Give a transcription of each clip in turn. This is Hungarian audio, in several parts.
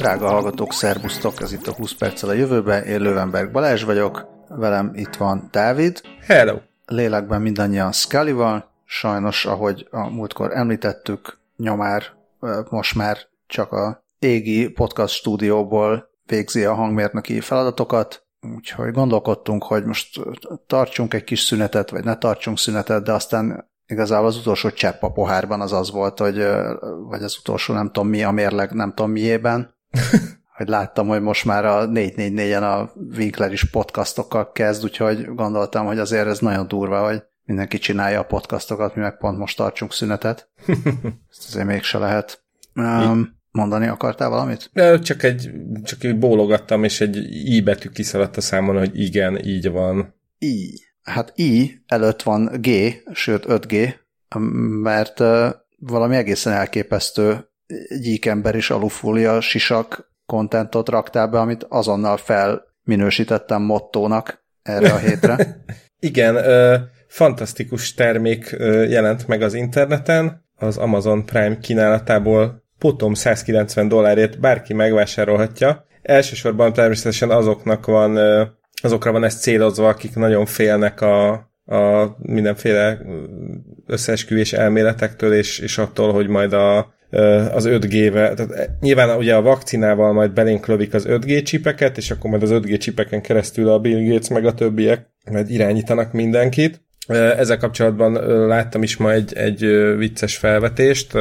Drága hallgatók, szerbusztok, ez itt a 20 perccel a jövőben, én Lövenberg Balázs vagyok, velem itt van Dávid. Hello! Lélekben mindannyian scully sajnos, ahogy a múltkor említettük, nyomár most már csak a égi podcast stúdióból végzi a hangmérnöki feladatokat, úgyhogy gondolkodtunk, hogy most tartsunk egy kis szünetet, vagy ne tartsunk szünetet, de aztán igazából az utolsó csepp a pohárban az az volt, hogy, vagy az utolsó nem tudom mi, a mérleg nem tudom miében, hogy láttam, hogy most már a 444-en a Winkler is podcastokkal kezd, úgyhogy gondoltam, hogy azért ez nagyon durva, hogy mindenki csinálja a podcastokat, mi meg pont most tartsunk szünetet. Ezt azért mégse lehet. Um, mondani akartál valamit? De csak egy, csak egy bólogattam, és egy i betű kiszaladt a számon, hogy igen, így van. I. Hát I előtt van G, sőt 5G, mert valami egészen elképesztő gyíkember is alufólia sisak kontentot raktál be, amit azonnal felminősítettem mottónak erre a hétre. Igen, ö, fantasztikus termék ö, jelent meg az interneten, az Amazon Prime kínálatából potom 190 dollárért bárki megvásárolhatja. Elsősorban természetesen azoknak van, ö, azokra van ez célozva, akik nagyon félnek a, a mindenféle összeesküvés elméletektől, és, és attól, hogy majd a az 5G-vel, tehát nyilván ugye a vakcinával majd belénk lövik az 5G csipeket, és akkor majd az 5G csipeken keresztül a Bill Gates meg a többiek majd irányítanak mindenkit. Ezzel kapcsolatban láttam is ma egy, egy vicces felvetést.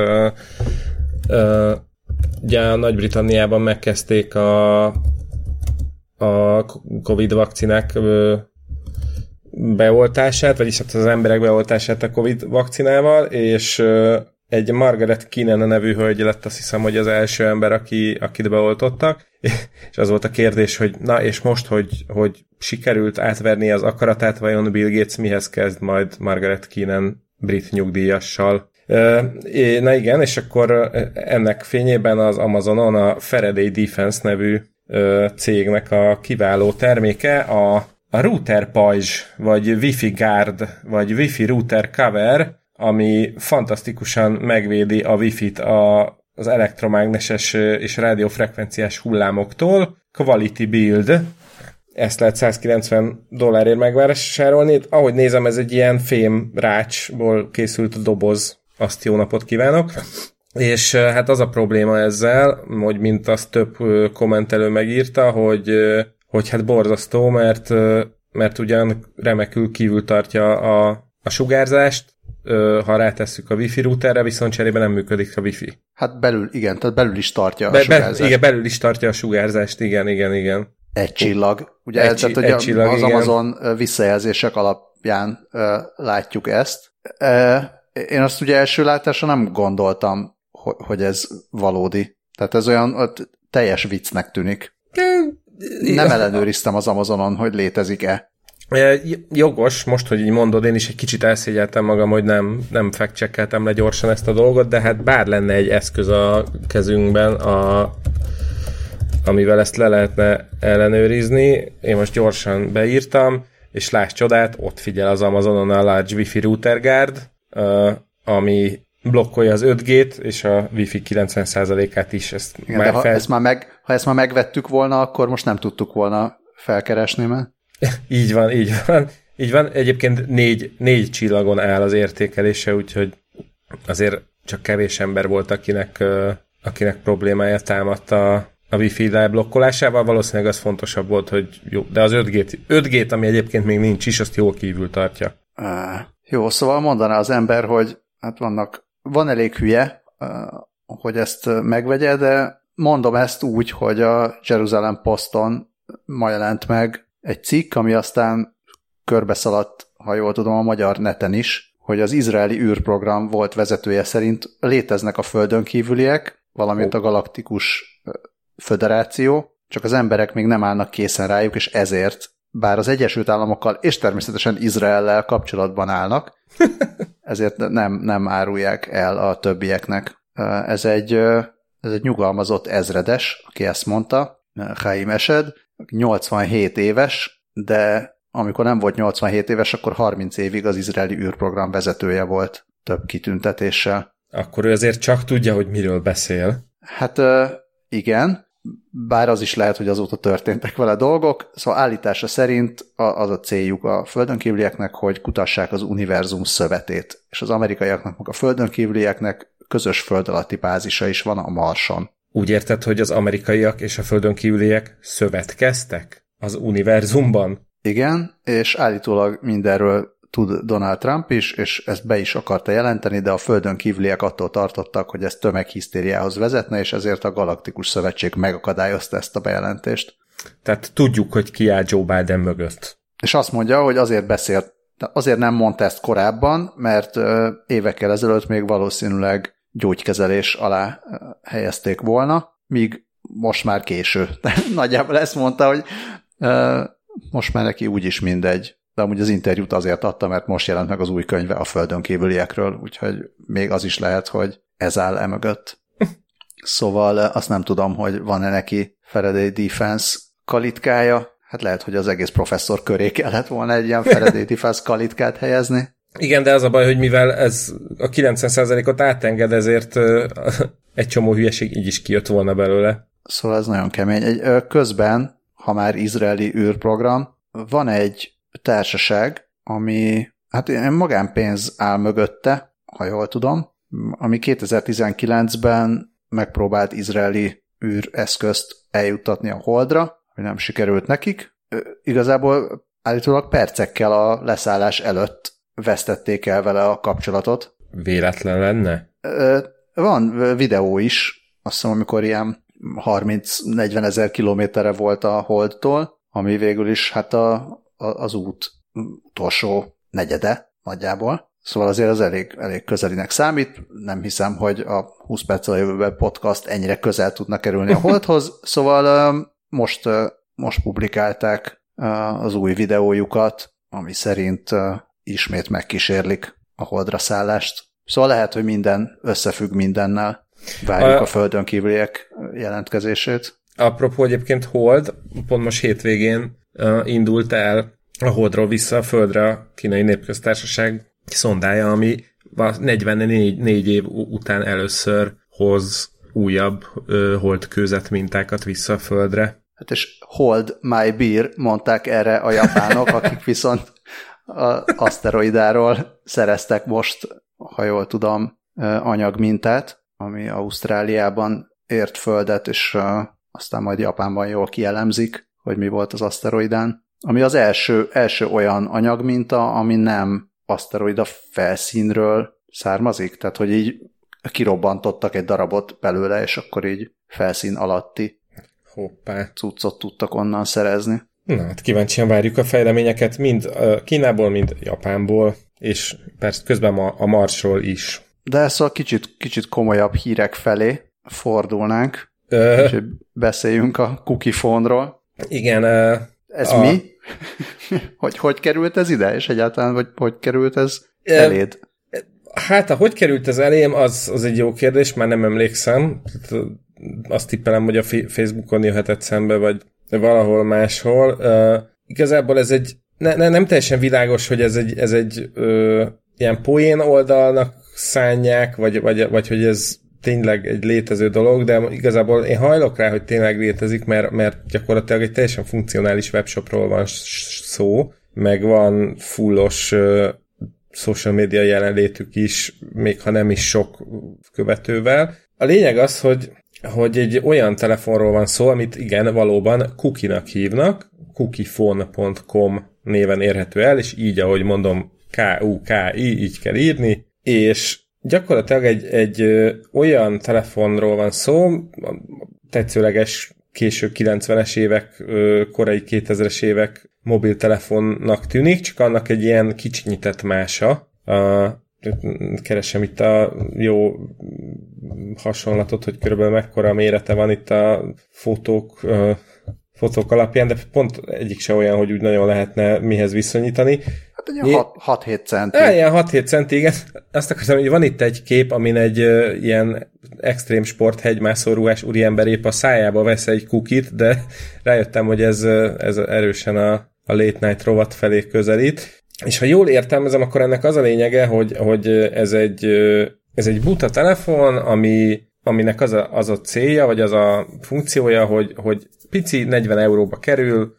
Ugye Nagy-Britanniában megkezdték a, a Covid vakcinák beoltását, vagyis hát az emberek beoltását a Covid vakcinával, és egy Margaret Keenan nevű hölgy lett azt hiszem, hogy az első ember, aki, akit beoltottak, és az volt a kérdés, hogy na és most, hogy, hogy sikerült átverni az akaratát, vajon Bill Gates mihez kezd majd Margaret Keenan brit nyugdíjassal. Na igen, és akkor ennek fényében az Amazonon a Faraday Defense nevű cégnek a kiváló terméke a, a router pajzs, vagy Wi-Fi guard, vagy Wi-Fi router cover, ami fantasztikusan megvédi a Wi-Fi-t a, az elektromágneses és rádiófrekvenciás hullámoktól. Quality Build, ezt lehet 190 dollárért megvásárolni. Ahogy nézem, ez egy ilyen fém rácsból készült doboz. Azt jó napot kívánok! És hát az a probléma ezzel, hogy mint azt több kommentelő megírta, hogy, hogy hát borzasztó, mert, mert ugyan remekül kívül tartja a, a sugárzást, ha rátesszük a wifi routerre, viszont cserébe nem működik a wifi. Hát belül, igen, tehát belül is tartja be, a sugárzást. Be, igen, belül is tartja a sugárzást, igen, igen, igen. Egy csillag. Ugye egy, tehát, egy csillag, az igen. Amazon visszajelzések alapján uh, látjuk ezt. Uh, én azt ugye első látásra nem gondoltam, hogy, hogy ez valódi. Tehát ez olyan teljes viccnek tűnik. Nem ellenőriztem az Amazonon, hogy létezik-e. Jogos, most, hogy így mondod, én is egy kicsit elszégyeltem magam, hogy nem, nem fact le gyorsan ezt a dolgot, de hát bár lenne egy eszköz a kezünkben, a, amivel ezt le lehetne ellenőrizni, én most gyorsan beírtam, és láss csodát, ott figyel az Amazonon a Large Wi-Fi Router Guard, ami blokkolja az 5G-t, és a Wi-Fi 90%-át is. Ezt Igen, már ha, fel... ezt már meg, ha ezt már megvettük volna, akkor most nem tudtuk volna felkeresni, mert így van, így van. Így van, egyébként négy, négy csillagon áll az értékelése, úgyhogy azért csak kevés ember volt, akinek, akinek problémája támadt a, a Wi-Fi blokkolásával, valószínűleg az fontosabb volt, hogy jó, de az 5G-t, 5G ami egyébként még nincs is, azt jól kívül tartja. Jó, szóval mondaná az ember, hogy hát vannak, van elég hülye, hogy ezt megvegye, de mondom ezt úgy, hogy a Jerusalem Poston ma jelent meg egy cikk, ami aztán körbeszaladt, ha jól tudom, a magyar neten is, hogy az izraeli űrprogram volt vezetője szerint léteznek a földön kívüliek, valamint a galaktikus föderáció, csak az emberek még nem állnak készen rájuk, és ezért, bár az Egyesült Államokkal és természetesen Izraellel kapcsolatban állnak, ezért nem, nem árulják el a többieknek. Ez egy, ez egy nyugalmazott ezredes, aki ezt mondta, Chaim Esed, 87 éves, de amikor nem volt 87 éves, akkor 30 évig az izraeli űrprogram vezetője volt több kitüntetéssel. Akkor ő azért csak tudja, hogy miről beszél. Hát igen, bár az is lehet, hogy azóta történtek vele dolgok, szóval állítása szerint az a céljuk a földönkívülieknek, hogy kutassák az univerzum szövetét, és az amerikaiaknak, meg a földönkívülieknek közös föld alatti bázisa is van a Marson. Úgy érted, hogy az amerikaiak és a földönkívüliek szövetkeztek az univerzumban? Igen, és állítólag mindenről tud Donald Trump is, és ezt be is akarta jelenteni, de a földön kívüliek attól tartottak, hogy ez tömeghisztériához vezetne, és ezért a Galaktikus Szövetség megakadályozta ezt a bejelentést. Tehát tudjuk, hogy ki áll Joe Biden mögött. És azt mondja, hogy azért beszélt, azért nem mondta ezt korábban, mert évekkel ezelőtt még valószínűleg gyógykezelés alá helyezték volna, míg most már késő. Nagyjából ezt mondta, hogy most már neki úgyis mindegy de amúgy az interjút azért adta, mert most jelent meg az új könyve a földön kívüliekről, úgyhogy még az is lehet, hogy ez áll emögött. Szóval azt nem tudom, hogy van-e neki Faraday Defense kalitkája, hát lehet, hogy az egész professzor köré kellett volna egy ilyen Faraday Defense kalitkát helyezni. Igen, de az a baj, hogy mivel ez a 90%-ot átenged, ezért egy csomó hülyeség így is kijött volna belőle. Szóval ez nagyon kemény. Egy, közben, ha már izraeli űrprogram, van egy társaság, ami hát magánpénz áll mögötte, ha jól tudom, ami 2019-ben megpróbált izraeli űreszközt eljuttatni a Holdra, hogy nem sikerült nekik. Igazából állítólag percekkel a leszállás előtt vesztették el vele a kapcsolatot. Véletlen lenne? Van videó is, azt hiszem, amikor ilyen 30-40 ezer kilométerre volt a Holdtól, ami végül is hát a, az út utolsó negyede nagyjából. Szóval azért az elég, elég közelinek számít. Nem hiszem, hogy a 20 perc a jövőben podcast ennyire közel tudna kerülni a Holdhoz. Szóval most, most publikálták az új videójukat, ami szerint ismét megkísérlik a Holdra szállást. Szóval lehet, hogy minden összefügg mindennel. Várjuk a, a földön kívüliek jelentkezését. Apropó egyébként Hold, pont most hétvégén uh, indult el a Holdról vissza a Földre a kínai népköztársaság szondája, ami 44 év után először hoz újabb uh, holdkőzet mintákat vissza a Földre. Hát és hold my beer, mondták erre a japánok, akik viszont a aszteroidáról szereztek most, ha jól tudom, anyagmintát, ami Ausztráliában ért földet, és aztán majd Japánban jól kielemzik hogy mi volt az aszteroidán, ami az első, első olyan anyagminta, ami nem aszteroida felszínről származik, tehát hogy így kirobbantottak egy darabot belőle, és akkor így felszín alatti Hoppá. cuccot tudtak onnan szerezni. Na, hát kíváncsian várjuk a fejleményeket mind Kínából, mind Japánból, és persze közben a, a Marsról is. De szóval kicsit, kicsit komolyabb hírek felé fordulnánk, Ö... és beszéljünk a cookie phone-ról. Igen. Ez a... mi? hogy hogy került ez ide, és egyáltalán hogy, hogy került ez eléd? Hát, hogy került ez elém, az, az egy jó kérdés, már nem emlékszem. Azt tippelem, hogy a Facebookon jöhetett szembe, vagy valahol máshol. Uh, igazából ez egy, ne, ne, nem teljesen világos, hogy ez egy, ez egy uh, ilyen poén oldalnak szánják, vagy, vagy, vagy hogy ez tényleg egy létező dolog, de igazából én hajlok rá, hogy tényleg létezik, mert, mert gyakorlatilag egy teljesen funkcionális webshopról van szó, meg van fullos uh, social media jelenlétük is, még ha nem is sok követővel. A lényeg az, hogy, hogy egy olyan telefonról van szó, amit igen, valóban kukinak hívnak, cookiephone.com néven érhető el, és így, ahogy mondom, K-U-K-I, így kell írni, és Gyakorlatilag egy, egy olyan telefonról van szó, tetszőleges késő 90-es évek, korai 2000-es évek mobiltelefonnak tűnik, csak annak egy ilyen kicsinyített mása. Keresem itt a jó hasonlatot, hogy körülbelül mekkora mérete van itt a fotók, fotók alapján, de pont egyik se olyan, hogy úgy nagyon lehetne mihez viszonyítani. Hát egy ilyen 6-7 centi. Ja, ilyen 6-7 centi, igen. Azt akartam, hogy van itt egy kép, amin egy uh, ilyen extrém sport hegymászó ruhás úriember épp a szájába vesz egy kukit, de rájöttem, hogy ez, ez erősen a, a late night rovat felé közelít. És ha jól értelmezem, akkor ennek az a lényege, hogy, hogy ez egy, ez egy buta telefon, ami aminek az a, az a célja, vagy az a funkciója, hogy, hogy pici 40 euróba kerül,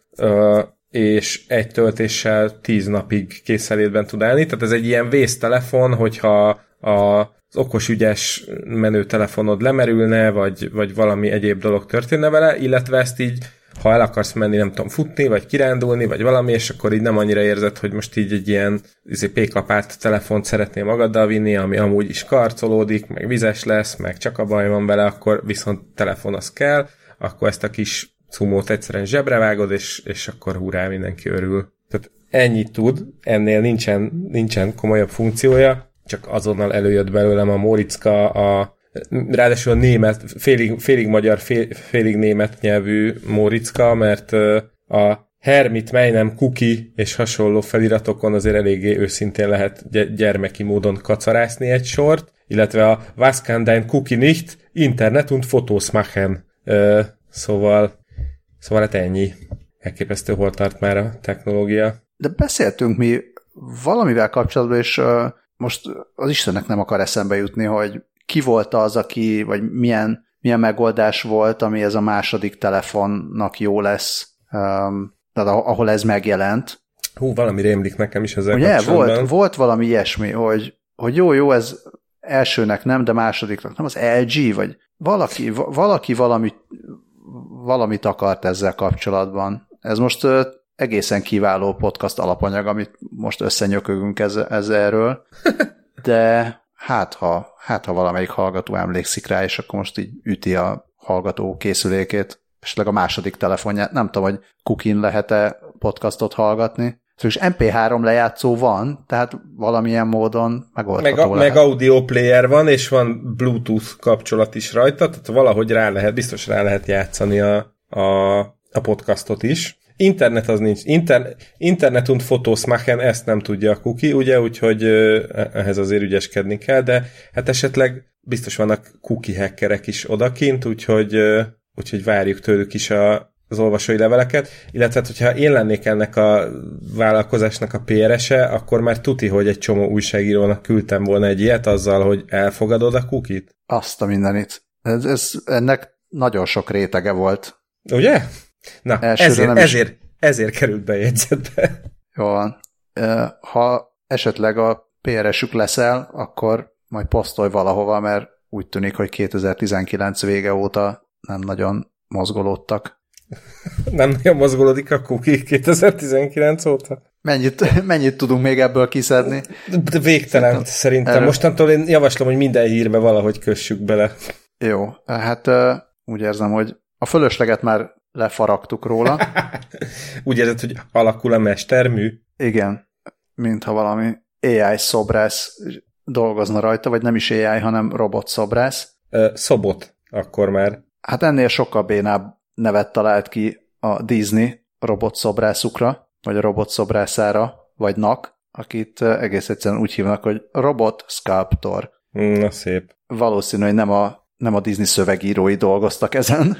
és egy töltéssel 10 napig készelétben tud állni. Tehát ez egy ilyen vésztelefon, hogyha a az okos ügyes menő telefonod lemerülne, vagy, vagy valami egyéb dolog történne vele, illetve ezt így ha el akarsz menni, nem tudom, futni, vagy kirándulni, vagy valami, és akkor így nem annyira érzed, hogy most így egy ilyen izé, péklapát telefont szeretnél magaddal vinni, ami amúgy is karcolódik, meg vizes lesz, meg csak a baj van vele, akkor viszont telefon az kell, akkor ezt a kis cumót egyszerűen zsebre vágod, és, és akkor hurrá, mindenki örül. Tehát ennyit tud, ennél nincsen, nincsen komolyabb funkciója, csak azonnal előjött belőlem a Móricka, a ráadásul a német, félig, félig magyar, fél, félig német nyelvű Móricka, mert a Hermit, mely nem Kuki és hasonló feliratokon azért eléggé őszintén lehet gyermeki módon kacarászni egy sort, illetve a Was kann Kuki nicht? Internet und Fotos machen. szóval, szóval hát ennyi. Elképesztő hol tart már a technológia. De beszéltünk mi valamivel kapcsolatban, és uh, most az Istennek nem akar eszembe jutni, hogy ki volt az, aki, vagy milyen, milyen megoldás volt, ami ez a második telefonnak jó lesz, um, tehát ahol ez megjelent. Hú, valami rémlik nekem is ezzel Ugye, volt, volt valami ilyesmi, hogy, hogy jó, jó, ez elsőnek nem, de másodiknak nem, az LG, vagy valaki, valaki valami, valamit akart ezzel kapcsolatban. Ez most egészen kiváló podcast alapanyag, amit most összenyökögünk ezzel, ezzel erről, de hát ha, hát ha valamelyik hallgató emlékszik rá, és akkor most így üti a hallgató készülékét, esetleg a második telefonját, nem tudom, hogy kukin lehet-e podcastot hallgatni. És MP3 lejátszó van, tehát valamilyen módon megoldható meg, lehet. meg audio player van, és van Bluetooth kapcsolat is rajta, tehát valahogy rá lehet, biztos rá lehet játszani a, a, a podcastot is. Internet az nincs. Inter, internet und Fotos machen, ezt nem tudja a kuki, ugye, úgyhogy ehhez azért ügyeskedni kell, de hát esetleg biztos vannak kuki hackerek is odakint, úgyhogy, úgyhogy várjuk tőlük is a, az olvasói leveleket, illetve hát, hogyha én lennék ennek a vállalkozásnak a PRS-e, akkor már tuti, hogy egy csomó újságírónak küldtem volna egy ilyet azzal, hogy elfogadod a kukit. Azt a mindenit. Ez, ez, ennek nagyon sok rétege volt. Ugye? Na, ezért, nem ezért, ezért került bejegyzetbe. Jó van. Ha esetleg a PRS-ük leszel, akkor majd posztolj valahova, mert úgy tűnik, hogy 2019 vége óta nem nagyon mozgolódtak. nem nagyon mozgolódik a cookie 2019 óta? Mennyit, mennyit tudunk még ebből kiszedni? De végtelen, szerintem. szerintem. Erről... Mostantól én javaslom, hogy minden hírbe valahogy kössük bele. Jó, hát úgy érzem, hogy a fölösleget már lefaragtuk róla. Úgy érzed, hogy alakul a mestermű? Igen, mintha valami AI szobrász dolgozna rajta, vagy nem is AI, hanem robot szobrász. Ö, szobot, akkor már. Hát ennél sokkal bénább nevet talált ki a Disney robot szobrászukra, vagy a robot szobrászára, vagy NAK, akit egész egyszerűen úgy hívnak, hogy Robot Sculptor. Na szép. Valószínű, hogy nem a, nem a Disney szövegírói dolgoztak ezen,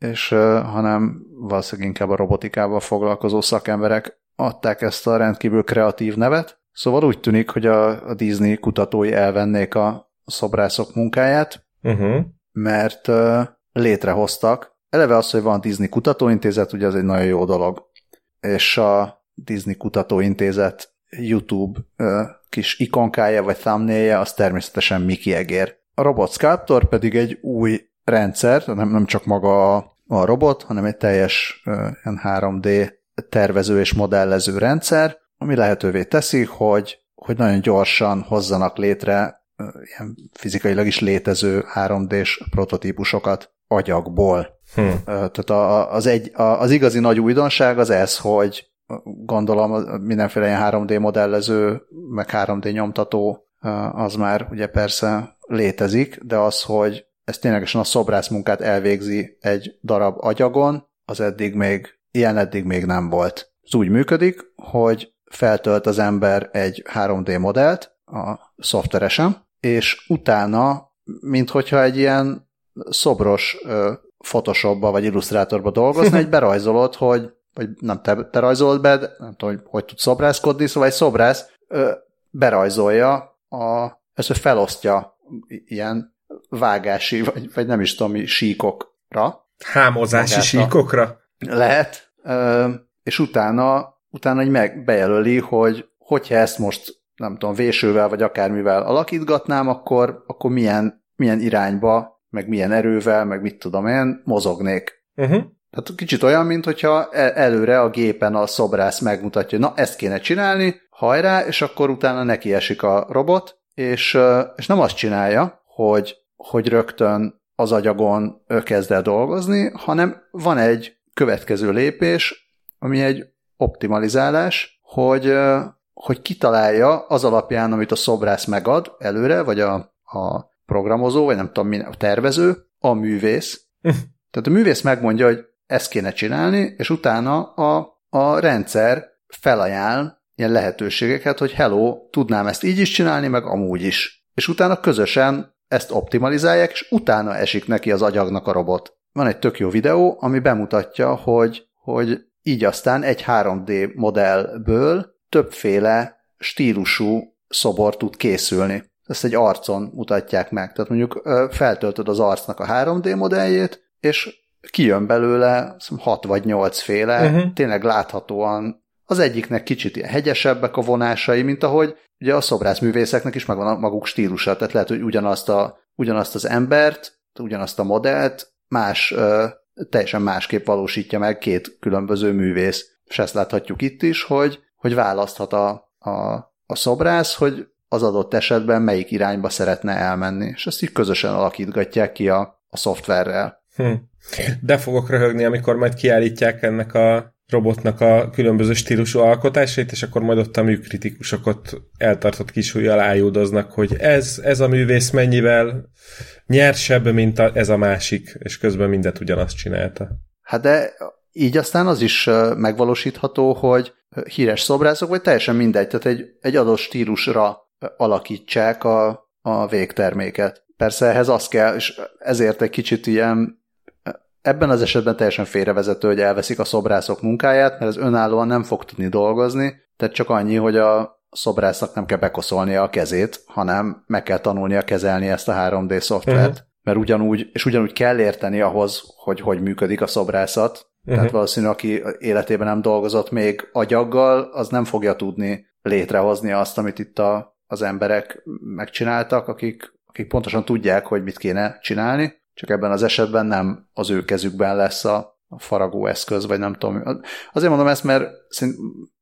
és hanem valószínűleg inkább a robotikával foglalkozó szakemberek adták ezt a rendkívül kreatív nevet. Szóval úgy tűnik, hogy a, a Disney kutatói elvennék a szobrászok munkáját, uh-huh. mert uh, létrehoztak. Eleve az, hogy van Disney Kutatóintézet, ugye ez egy nagyon jó dolog. És a Disney Kutatóintézet YouTube uh, kis ikonkája vagy thumbnailje, az természetesen Mickey Egér. A Robot Sculptor pedig egy új rendszer, nem, nem csak maga a, a robot, hanem egy teljes uh, ilyen 3D tervező és modellező rendszer, ami lehetővé teszi, hogy, hogy nagyon gyorsan hozzanak létre ilyen fizikailag is létező 3D-s prototípusokat agyakból. Hm. Uh, tehát a, az, egy, az igazi nagy újdonság az ez, hogy gondolom mindenféle ilyen 3D modellező, meg 3D nyomtató az már ugye persze létezik, de az, hogy ez ténylegesen a szobrász munkát elvégzi egy darab agyagon, az eddig még, ilyen eddig még nem volt. Ez úgy működik, hogy feltölt az ember egy 3D modellt a szoftveresen, és utána, mint hogyha egy ilyen szobros Photoshopba vagy Illustratorba dolgozni, egy berajzolod, hogy vagy nem te, te rajzolod be, de nem tudom, hogy hogy tud szobrászkodni, szóval egy szobrász ö, berajzolja, a, ezt felosztja ilyen vágási, vagy, vagy nem is tudom síkokra. Hámozási magát síkokra? Lehet, és utána, utána egy meg bejelöli, hogy hogyha ezt most nem tudom, vésővel vagy akármivel alakítgatnám, akkor, akkor milyen, milyen irányba, meg milyen erővel, meg mit tudom én, mozognék. Uh-huh. Tehát kicsit olyan, mint hogyha e, előre a gépen a szobrász megmutatja, na ezt kéne csinálni, hajrá, és akkor utána neki esik a robot, és, és nem azt csinálja, hogy, hogy rögtön az agyagon kezd el dolgozni, hanem van egy következő lépés, ami egy optimalizálás, hogy, hogy kitalálja az alapján, amit a szobrász megad előre, vagy a, a programozó, vagy nem tudom, a tervező, a művész. Tehát a művész megmondja, hogy ezt kéne csinálni, és utána a, a rendszer felajánl ilyen lehetőségeket, hogy hello, tudnám ezt így is csinálni, meg amúgy is. És utána közösen ezt optimalizálják, és utána esik neki az agyagnak a robot. Van egy tök jó videó, ami bemutatja, hogy, hogy így aztán egy 3D modellből többféle stílusú szobor tud készülni. Ezt egy arcon mutatják meg. Tehát mondjuk feltöltöd az arcnak a 3D modelljét, és kijön belőle 6 vagy 8 féle, uh-huh. tényleg láthatóan az egyiknek kicsit ilyen hegyesebbek a vonásai, mint ahogy ugye a szobrászművészeknek is megvan a maguk stílusa, tehát lehet, hogy ugyanazt, a, ugyanazt az embert, ugyanazt a modellt más, teljesen másképp valósítja meg két különböző művész. És ezt láthatjuk itt is, hogy, hogy választhat a, a, a szobrász, hogy az adott esetben melyik irányba szeretne elmenni, és ezt így közösen alakítgatják ki a, a szoftverrel. Hm. De fogok röhögni, amikor majd kiállítják ennek a robotnak a különböző stílusú alkotásait, és akkor majd ott a műkritikusok ott eltartott kis ájúdoznak, hogy ez, ez a művész mennyivel nyersebb, mint a, ez a másik, és közben mindet ugyanazt csinálta. Hát de így aztán az is megvalósítható, hogy híres szobrászok, vagy teljesen mindegy, tehát egy, egy adott stílusra alakítsák a, a végterméket. Persze ehhez az kell, és ezért egy kicsit ilyen ebben az esetben teljesen félrevezető, hogy elveszik a szobrászok munkáját, mert ez önállóan nem fog tudni dolgozni, tehát csak annyi, hogy a szobrásznak nem kell bekoszolnia a kezét, hanem meg kell tanulnia kezelni ezt a 3D szoftvert, uh-huh. mert ugyanúgy, és ugyanúgy kell érteni ahhoz, hogy hogy működik a szobrászat, uh-huh. tehát valószínű, aki életében nem dolgozott még agyaggal, az nem fogja tudni létrehozni azt, amit itt a, az emberek megcsináltak, akik, akik pontosan tudják, hogy mit kéne csinálni, csak ebben az esetben nem az ő kezükben lesz a, faragó eszköz, vagy nem tudom. Azért mondom ezt, mert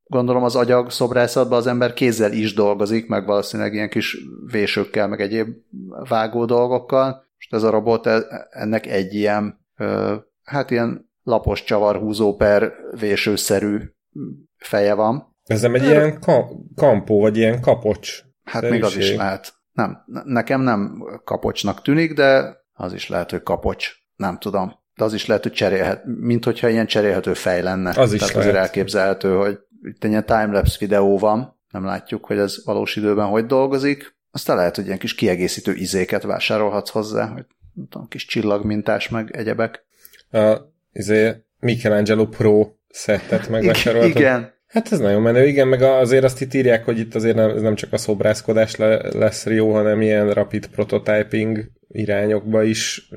gondolom az agyag szobrászatban az ember kézzel is dolgozik, meg valószínűleg ilyen kis vésőkkel, meg egyéb vágó dolgokkal. Most ez a robot e, ennek egy ilyen, hát ilyen lapos csavarhúzó per vésőszerű feje van. Ez nem egy ilyen ka- kampó, vagy ilyen kapocs. Hát szerűség. még az is lehet. Nem, nekem nem kapocsnak tűnik, de az is lehet, hogy kapocs, nem tudom. De az is lehet, hogy cserélhet, mint hogyha ilyen cserélhető fej lenne. Az is Tehát lehet. azért elképzelhető, hogy itt egy ilyen timelapse videó van, nem látjuk, hogy ez valós időben hogy dolgozik. Aztán lehet, hogy ilyen kis kiegészítő izéket vásárolhatsz hozzá, hogy nem tudom, kis csillagmintás, meg egyebek. A izé, Michelangelo Pro szettet megvásároltad. Igen. Hát ez nagyon menő, igen, meg azért azt itt írják, hogy itt azért nem, ez nem csak a szobrászkodás le, lesz jó, hanem ilyen rapid prototyping irányokba is,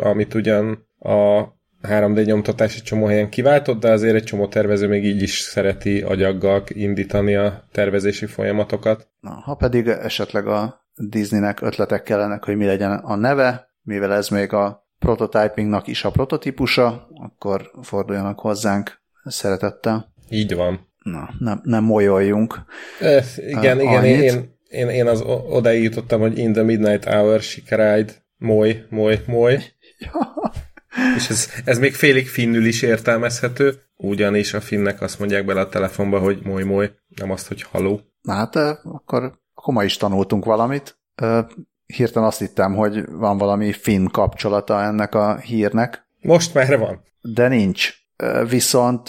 amit ugyan a 3D nyomtatás egy csomó helyen kiváltott, de azért egy csomó tervező még így is szereti agyaggal indítani a tervezési folyamatokat. Na, ha pedig esetleg a Disneynek ötletek kellenek, hogy mi legyen a neve, mivel ez még a prototypingnak is a prototípusa, akkor forduljanak hozzánk szeretettel. Így van. Na, nem, nem molyoljunk. E, igen, igen, én, én, én az odáig jutottam, hogy in the midnight hour cried, moly, moly, moly. Ja. És ez, ez még félig finnül is értelmezhető, ugyanis a finnek azt mondják bele a telefonba, hogy moly, moly, nem azt, hogy haló. Na hát akkor, akkor ma is tanultunk valamit. Hirtelen azt hittem, hogy van valami finn kapcsolata ennek a hírnek. Most már van. De nincs. Viszont,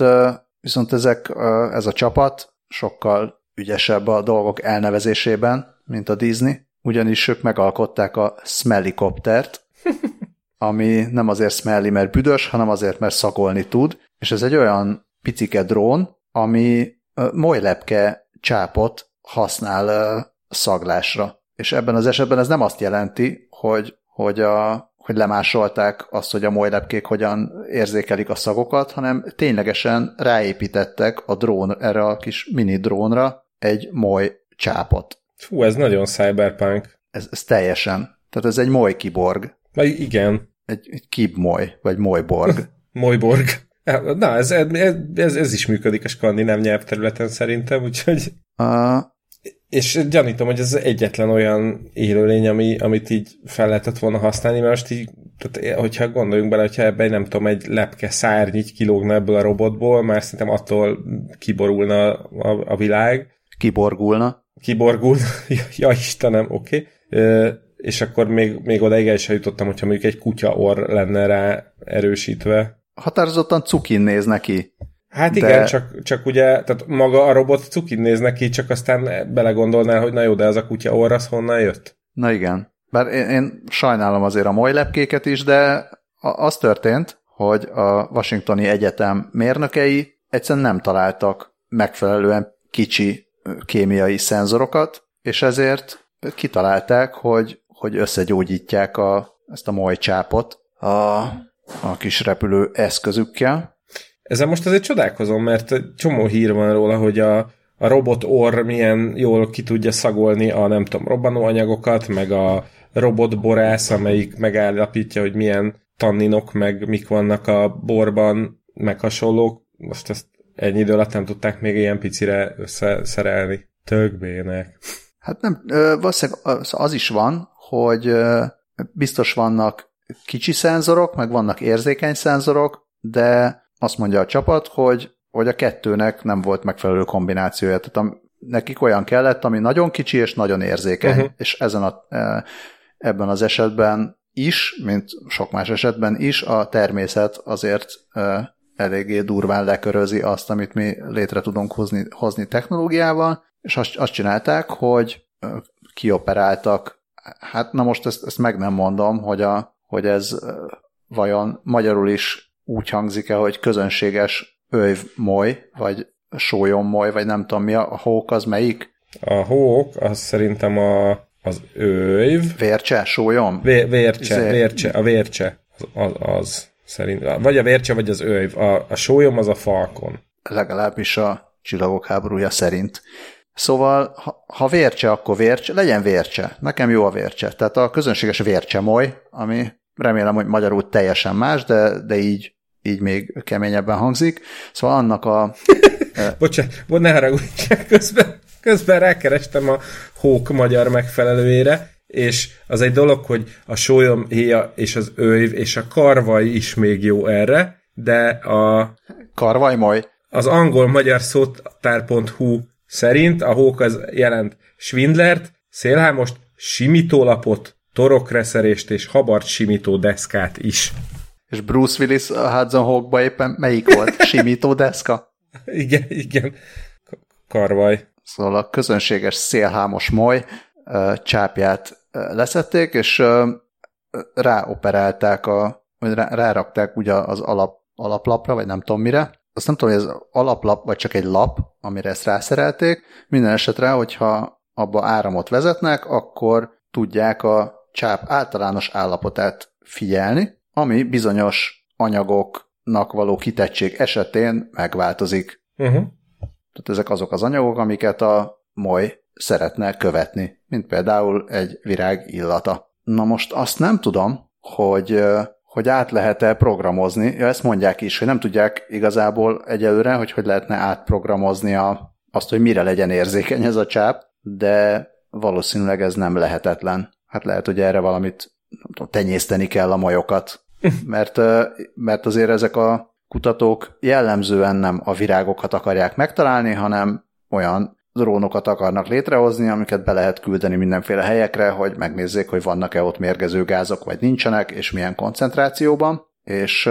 viszont ezek, ez a csapat sokkal ügyesebb a dolgok elnevezésében, mint a Disney, ugyanis ők megalkották a Smellikoptert, ami nem azért smelly, mert büdös, hanem azért, mert szagolni tud, és ez egy olyan picike drón, ami molylepke csápot használ szaglásra. És ebben az esetben ez nem azt jelenti, hogy, hogy, a, hogy lemásolták azt, hogy a molylepkék hogyan érzékelik a szagokat, hanem ténylegesen ráépítettek a drón, erre a kis mini drónra egy moly csápot. Fú, ez nagyon cyberpunk. Ez, ez teljesen. Tehát ez egy moly kiborg. Na, igen. Egy, egy kibmoly, vagy molyborg. Molyborg. Na, ez, ez, ez, ez is működik a skandináv nyelvterületen szerintem, úgyhogy... Uh, és gyanítom, hogy ez egyetlen olyan élőlény, ami, amit így fel lehetett volna használni, mert most így, tehát, hogyha gondoljunk bele, hogyha ebben nem tudom, egy lepke szárny így kilógna ebből a robotból, már szerintem attól kiborulna a, a világ. Kiborgulna. Kiborgulna, ja Istenem, oké. Okay. És akkor még, még odaig el is jutottam, hogyha mondjuk egy kutya orr lenne rá erősítve. Határozottan cukin néz neki. Hát igen, de... csak, csak ugye, tehát maga a robot cukin néz neki, csak aztán belegondolnál, hogy na jó, de ez a kutya orr, az honnan jött? Na igen. Bár én, én sajnálom azért a lepkéket is, de az történt, hogy a Washingtoni Egyetem mérnökei egyszerűen nem találtak megfelelően kicsi kémiai szenzorokat, és ezért kitalálták, hogy, hogy összegyógyítják a, ezt a molycsápot a, a kis repülő eszközükkel, ezzel most azért csodálkozom, mert csomó hír van róla, hogy a, a robot orr milyen jól ki tudja szagolni a nem tudom, robbanóanyagokat, meg a robotborász, amelyik megállapítja, hogy milyen tanninok, meg mik vannak a borban, meg hasonlók. Most ezt ennyi idő alatt nem tudták még ilyen picire összeszerelni. Tökbének. Hát nem, valószínűleg az, az is van, hogy biztos vannak kicsi szenzorok, meg vannak érzékeny szenzorok, de azt mondja a csapat, hogy, hogy a kettőnek nem volt megfelelő kombinációja. Tehát a, nekik olyan kellett, ami nagyon kicsi és nagyon érzékeny, uh-huh. és ezen a, e, ebben az esetben is, mint sok más esetben is, a természet azért e, eléggé durván lekörözi azt, amit mi létre tudunk hozni, hozni technológiával, és azt, azt csinálták, hogy e, kioperáltak, hát na most ezt, ezt meg nem mondom, hogy, a, hogy ez vajon magyarul is úgy hangzik el, hogy közönséges moly, vagy moly, vagy nem tudom mi, a hók az melyik? A hók, az szerintem a, az őv. Vércse, sólyom? Vé, vércse, Zé... vércse, a vércse, az, az, az szerint, vagy a vércse, vagy az őv. A, a sólyom az a falkon. Legalábbis a csillagok háborúja szerint. Szóval, ha, ha vércse, akkor vércse, legyen vércse. Nekem jó a vércse. Tehát a közönséges vércsemoly, ami remélem, hogy magyarul teljesen más, de, de így így még keményebben hangzik. Szóval annak a... Bocsánat, ne haragudj, közben, közben rákerestem a hók magyar megfelelőjére, és az egy dolog, hogy a sólyom héja és az őv és a karvaj is még jó erre, de a... Karvaj majd. Az angol-magyar szótár.hu szerint a hók az jelent svindlert, szélhámost, simítólapot, torokreszerést és habart simító deszkát is. És Bruce Willis a Hudson Hawkba éppen melyik volt? Simító deszka? igen, igen. Karvaj. Szóval a közönséges szélhámos moly csápját leszették, és ráoperálták, a, vagy rá, rárakták ugye az alap, alaplapra, vagy nem tudom mire. Azt nem tudom, hogy ez alaplap, vagy csak egy lap, amire ezt rászerelték. Minden esetre, hogyha abba áramot vezetnek, akkor tudják a csáp általános állapotát figyelni, ami bizonyos anyagoknak való kitettség esetén megváltozik. Uh-huh. Tehát ezek azok az anyagok, amiket a moly szeretne követni, mint például egy virág illata. Na most azt nem tudom, hogy, hogy át lehet-e programozni, ja, ezt mondják is, hogy nem tudják igazából egyelőre, hogy hogy lehetne átprogramozni a, azt, hogy mire legyen érzékeny ez a csáp, de valószínűleg ez nem lehetetlen. Hát lehet, hogy erre valamit nem tudom, tenyészteni kell a majokat, mert, mert azért ezek a kutatók jellemzően nem a virágokat akarják megtalálni, hanem olyan drónokat akarnak létrehozni, amiket be lehet küldeni mindenféle helyekre, hogy megnézzék, hogy vannak-e ott mérgező gázok, vagy nincsenek, és milyen koncentrációban, és,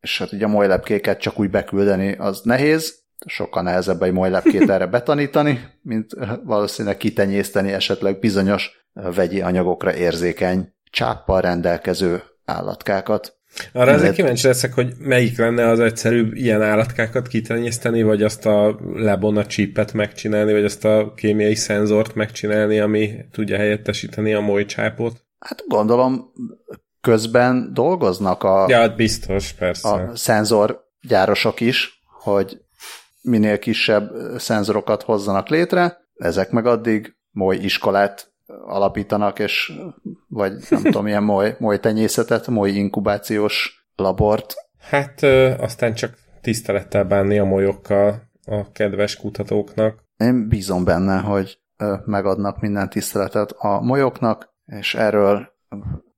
és hát ugye a molylepkéket csak úgy beküldeni az nehéz, sokkal nehezebb egy molylepkét erre betanítani, mint valószínűleg kitenyészteni esetleg bizonyos vegyi anyagokra érzékeny csáppal rendelkező állatkákat. Arra ezek kíváncsi leszek, hogy melyik lenne az egyszerűbb ilyen állatkákat kitenyészteni, vagy azt a lebona csípet megcsinálni, vagy azt a kémiai szenzort megcsinálni, ami tudja helyettesíteni a molycsápot. Hát gondolom közben dolgoznak a, ja, hát biztos, persze. a szenzorgyárosok is, hogy minél kisebb szenzorokat hozzanak létre, ezek meg addig moly iskolát alapítanak, és vagy nem tudom, ilyen moly, moly tenyészetet, moly inkubációs labort. Hát ö, aztán csak tisztelettel bánni a molyokkal a kedves kutatóknak. Én bízom benne, hogy ö, megadnak minden tiszteletet a molyoknak, és erről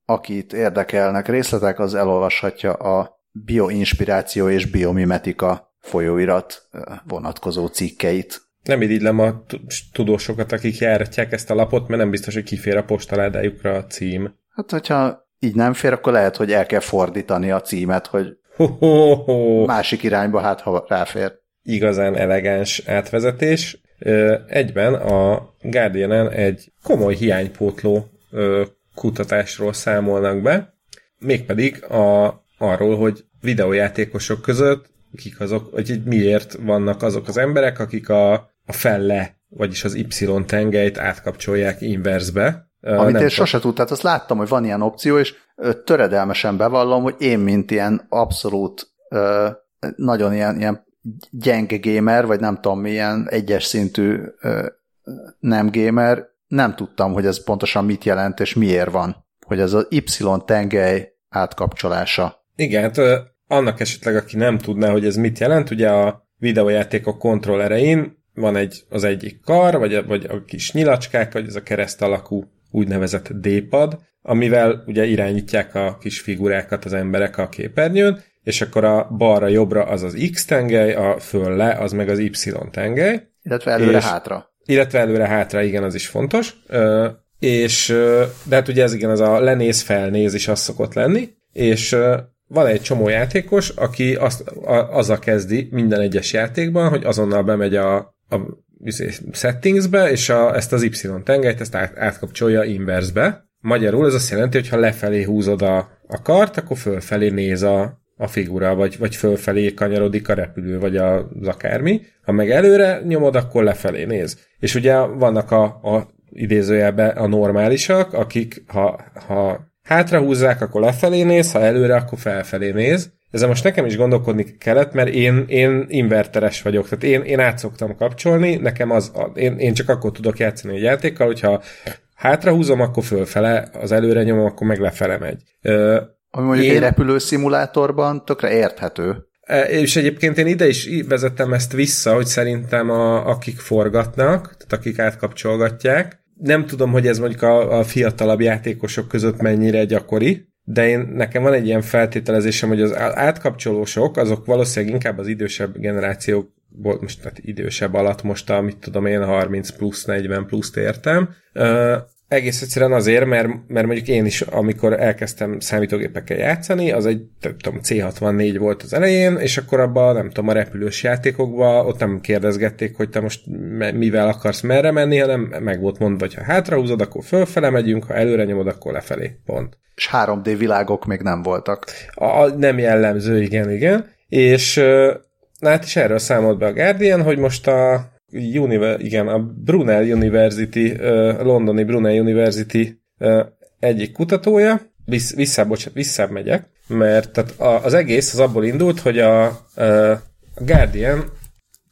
akit érdekelnek részletek, az elolvashatja a bioinspiráció és biomimetika folyóirat vonatkozó cikkeit. Nem irigylem a tudósokat, akik járatják ezt a lapot, mert nem biztos, hogy kifér a postaládájukra a cím. Hát, hogyha így nem fér, akkor lehet, hogy el kell fordítani a címet, hogy ho, ho, ho. másik irányba, hát ha ráfér. Igazán elegáns átvezetés. Egyben a guardian egy komoly hiánypótló kutatásról számolnak be, mégpedig a, arról, hogy videójátékosok között kik azok, hogy miért vannak azok az emberek, akik a, a felle, vagyis az Y tengelyt átkapcsolják inversbe. Amit én sose tudtam, tehát azt láttam, hogy van ilyen opció, és töredelmesen bevallom, hogy én, mint ilyen abszolút nagyon ilyen, ilyen gyenge gamer, vagy nem tudom, milyen egyes szintű nem gamer, nem tudtam, hogy ez pontosan mit jelent, és miért van, hogy ez az Y tengely átkapcsolása. Igen, hát annak esetleg, aki nem tudná, hogy ez mit jelent, ugye a videójátékok kontrollerein van egy, az egyik kar, vagy a, vagy a kis nyilacskák, vagy ez a kereszt alakú úgynevezett D-pad, amivel ugye irányítják a kis figurákat az emberek a képernyőn, és akkor a balra-jobbra az az X tengely, a föl-le az meg az Y tengely. Illetve előre-hátra. Illetve előre-hátra, igen, az is fontos. Ö, és, de hát ugye ez igen, az a lenéz-felnéz is az szokott lenni, és van egy csomó játékos, aki azt, a, azzal kezdi minden egyes játékban, hogy azonnal bemegy a, a izé, settingsbe, és a, ezt az Y tengelyt, ezt át, átkapcsolja inversbe. Magyarul ez azt jelenti, hogy ha lefelé húzod a, a kart, akkor fölfelé néz a, a figura, vagy, vagy fölfelé kanyarodik a repülő, vagy az akármi. Ha meg előre nyomod, akkor lefelé néz. És ugye vannak a, a idézőjelben a normálisak, akik ha, ha hátra húzzák, akkor lefelé néz, ha előre, akkor felfelé néz. Ezzel most nekem is gondolkodni kellett, mert én, én inverteres vagyok, tehát én, én át szoktam kapcsolni, nekem az, én, én csak akkor tudok játszani egy játékkal, hogyha hátra húzom, akkor fölfele, az előre nyomom, akkor meg lefele megy. Ami mondjuk én... egy repülőszimulátorban tökre érthető. E, és egyébként én ide is vezettem ezt vissza, hogy szerintem a, akik forgatnak, tehát akik átkapcsolgatják, nem tudom, hogy ez mondjuk a, a fiatalabb játékosok között mennyire gyakori, de én, nekem van egy ilyen feltételezésem, hogy az átkapcsolósok, azok valószínűleg inkább az idősebb generációk, most tehát idősebb alatt most a, mit tudom én, 30 plusz, 40 plusz értem, egész egyszerűen azért, mert, mert mondjuk én is, amikor elkezdtem számítógépekkel játszani, az egy, nem tudom, C64 volt az elején, és akkor abban, nem tudom, a repülős játékokban ott nem kérdezgették, hogy te most mivel akarsz merre menni, hanem meg volt mondva, hogy ha hátrahúzod, akkor fölfele megyünk, ha előre nyomod, akkor lefelé. Pont. És 3D világok még nem voltak. A, nem jellemző, igen, igen. És hát is erről számolt be a Guardian, hogy most a Univer, igen, a Brunel University, londoni Brunel University egyik kutatója, vissz, vissza, bocsánat, vissza megyek, mert tehát az egész az abból indult, hogy a, a Guardian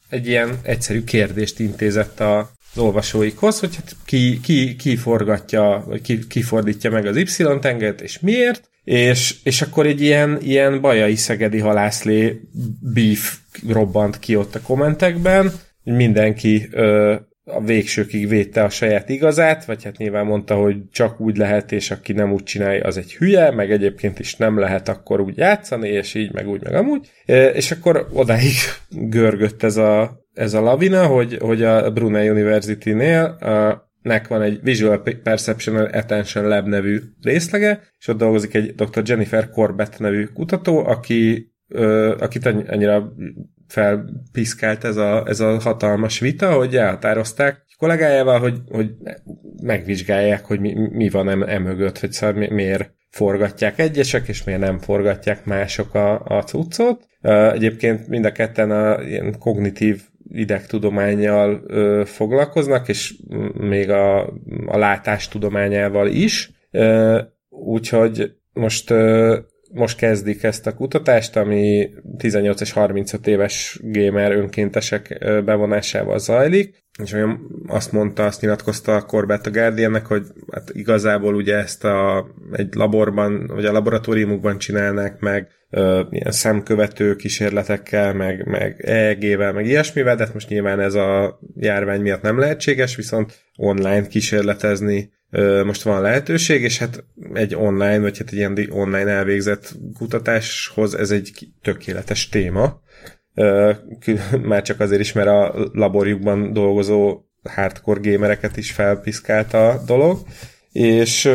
egy ilyen egyszerű kérdést intézett a, az olvasóikhoz, hogy hát ki, ki, ki forgatja, vagy ki, ki fordítja meg az Y-tenget, és miért, és, és akkor egy ilyen, ilyen bajai szegedi halászlé beef robbant ki ott a kommentekben, mindenki ö, a végsőkig védte a saját igazát, vagy hát nyilván mondta, hogy csak úgy lehet, és aki nem úgy csinálja, az egy hülye, meg egyébként is nem lehet akkor úgy játszani, és így, meg úgy, meg amúgy. És akkor odáig görgött ez a, ez a lavina, hogy, hogy a Brunei University-nél a, nek van egy Visual Perception Attention Lab nevű részlege, és ott dolgozik egy Dr. Jennifer Corbett nevű kutató, aki, akit annyira felpiszkált ez a, ez a hatalmas vita, hogy elhatározták kollégájával, hogy, hogy megvizsgálják, hogy mi, mi van em, emögött, hogy szóval mi, miért forgatják egyesek, és miért nem forgatják mások a, a cuccot. Egyébként mind a ketten a ilyen kognitív idegtudományjal ö, foglalkoznak, és még a, a látás tudományával is, Úgyhogy most most kezdik ezt a kutatást, ami 18 és 35 éves gamer önkéntesek bevonásával zajlik, és olyan azt mondta, azt nyilatkozta a Corbett a Guardiannek, hogy hát igazából ugye ezt a, egy laborban, vagy a laboratóriumukban csinálnák meg, ö, ilyen szemkövető kísérletekkel, meg, meg EEG-vel, meg ilyesmivel, de hát most nyilván ez a járvány miatt nem lehetséges, viszont online kísérletezni most van lehetőség, és hát egy online, vagy hát egy ilyen online elvégzett kutatáshoz ez egy tökéletes téma. Már csak azért is, mert a laborjukban dolgozó hardcore gamereket is felpiszkált a dolog, és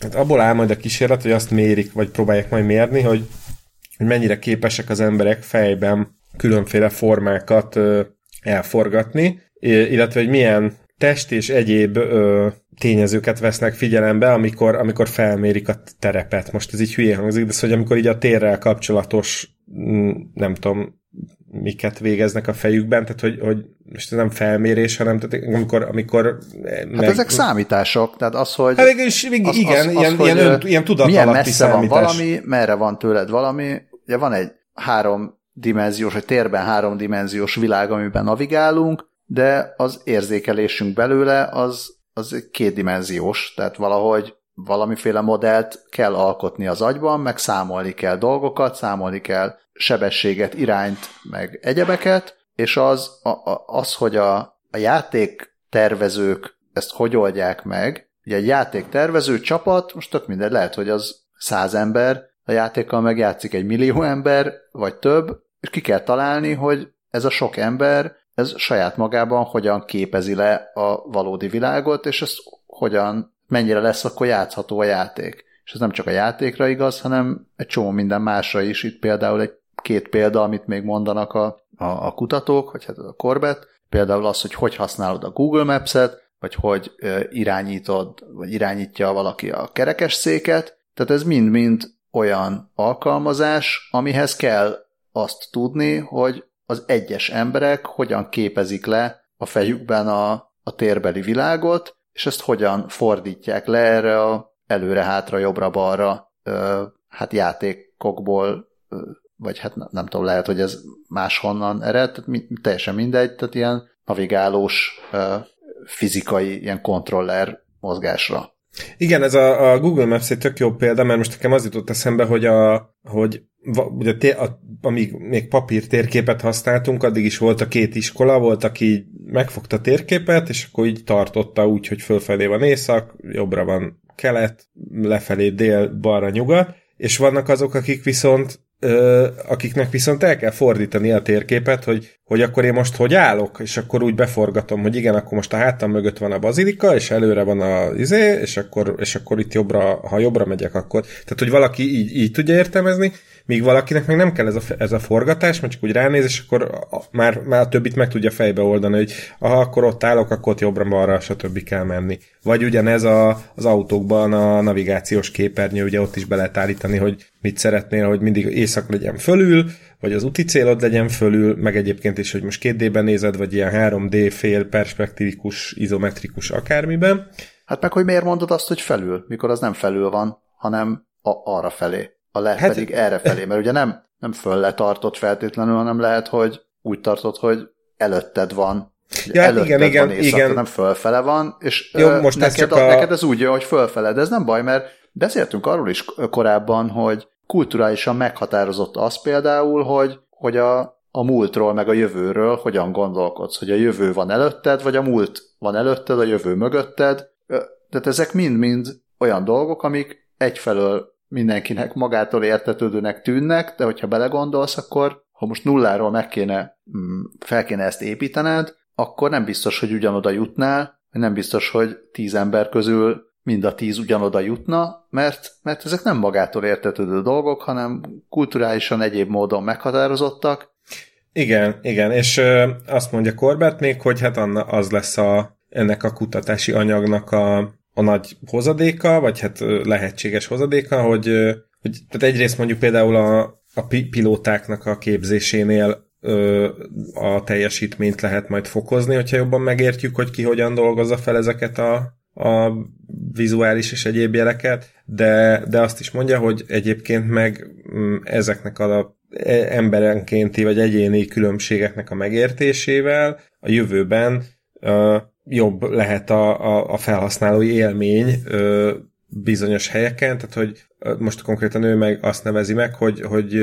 hát abból áll majd a kísérlet, hogy azt mérik, vagy próbálják majd mérni, hogy, hogy mennyire képesek az emberek fejben különféle formákat elforgatni, illetve hogy milyen test és egyéb tényezőket vesznek figyelembe, amikor, amikor felmérik a terepet. Most ez így hülyén hangzik, de hogy amikor így a térrel kapcsolatos, mm, nem tudom, miket végeznek a fejükben, tehát hogy, hogy most ez nem felmérés, hanem tehát amikor, amikor hát meg... ezek számítások, tehát az, hogy... Hát is, igen, az, az, ilyen, az, ilyen, ön, ilyen tudat milyen messze számítás. van valami, merre van tőled valami, ugye van egy három dimenziós, vagy térben háromdimenziós világ, amiben navigálunk, de az érzékelésünk belőle az, az kétdimenziós, tehát valahogy valamiféle modellt kell alkotni az agyban, meg számolni kell dolgokat, számolni kell sebességet, irányt, meg egyebeket, és az, a, a, az hogy a, a játék tervezők ezt hogy oldják meg, ugye egy játéktervező csapat, most tök mindegy, lehet, hogy az száz ember, a játékkal megjátszik egy millió ember, vagy több, és ki kell találni, hogy ez a sok ember ez saját magában hogyan képezi le a valódi világot, és ez hogyan, mennyire lesz akkor játszható a játék. És ez nem csak a játékra igaz, hanem egy csomó minden másra is. Itt például egy két példa, amit még mondanak a, a, a kutatók, vagy hát a korbet, például az, hogy hogy használod a Google Maps-et, vagy hogy irányítod, vagy irányítja valaki a kerekes széket. Tehát ez mind-mind olyan alkalmazás, amihez kell azt tudni, hogy az egyes emberek hogyan képezik le a fejükben a, a térbeli világot, és ezt hogyan fordítják le erre a előre-hátra, jobbra-balra hát játékokból, vagy hát nem, nem tudom, lehet, hogy ez máshonnan ered, tehát mi, teljesen mindegy, tehát ilyen navigálós fizikai, ilyen kontroller mozgásra. Igen, ez a, a Google Maps egy tök jó példa, mert most nekem az jutott eszembe, hogy, a, hogy ugye té, a, amíg még papír térképet használtunk, addig is volt a két iskola, volt, aki megfogta térképet, és akkor így tartotta úgy, hogy fölfelé van észak, jobbra van kelet, lefelé dél, balra nyugat, és vannak azok, akik viszont akiknek viszont el kell fordítani a térképet, hogy, hogy akkor én most hogy állok, és akkor úgy beforgatom, hogy igen, akkor most a hátam mögött van a bazilika, és előre van a izé, és akkor, és akkor itt jobbra, ha jobbra megyek, akkor. Tehát, hogy valaki így, így tudja értelmezni, míg valakinek meg nem kell ez a, ez a forgatás, mert csak úgy ránéz, és akkor már, már a többit meg tudja fejbe oldani, hogy aha, akkor ott állok, akkor ott jobbra-balra, stb. kell menni. Vagy ugyanez a, az autókban a navigációs képernyő, ugye ott is be lehet állítani, hogy mit szeretnél, hogy mindig éjszak legyen fölül, vagy az úti célod legyen fölül, meg egyébként is, hogy most 2D-ben nézed, vagy ilyen 3D fél perspektívikus, izometrikus akármiben. Hát meg, hogy miért mondod azt, hogy felül, mikor az nem felül van, hanem a, arra felé a le hát, pedig erre felé, mert ugye nem, nem fölle tartott feltétlenül, hanem lehet, hogy úgy tartott, hogy előtted van. Ja, hát előtted igen, van igen, éjszak, igen. nem fölfele van, és Jó, most neked, ez a... neked ez úgy jön, hogy fölfele, de ez nem baj, mert beszéltünk arról is korábban, hogy kulturálisan meghatározott az például, hogy, hogy a, a múltról, meg a jövőről hogyan gondolkodsz, hogy a jövő van előtted, vagy a múlt van előtted, a jövő mögötted. Tehát ezek mind-mind olyan dolgok, amik egyfelől mindenkinek magától értetődőnek tűnnek, de hogyha belegondolsz, akkor ha most nulláról meg kéne, mm, fel kéne ezt építened, akkor nem biztos, hogy ugyanoda jutnál, nem biztos, hogy tíz ember közül mind a tíz ugyanoda jutna, mert, mert ezek nem magától értetődő dolgok, hanem kulturálisan egyéb módon meghatározottak. Igen, igen, és azt mondja Korbett még, hogy hát Anna, az lesz a, ennek a kutatási anyagnak a, a nagy hozadéka, vagy hát lehetséges hozadéka, hogy, hogy tehát egyrészt mondjuk például a, a pilótáknak a képzésénél a teljesítményt lehet majd fokozni, hogyha jobban megértjük, hogy ki hogyan dolgozza fel ezeket a a vizuális és egyéb jeleket, de, de azt is mondja, hogy egyébként meg mm, ezeknek a e, emberenkénti vagy egyéni különbségeknek a megértésével a jövőben jobb lehet a, a, a felhasználói élmény uh, bizonyos helyeken, tehát hogy most konkrétan ő meg azt nevezi meg, hogy, hogy,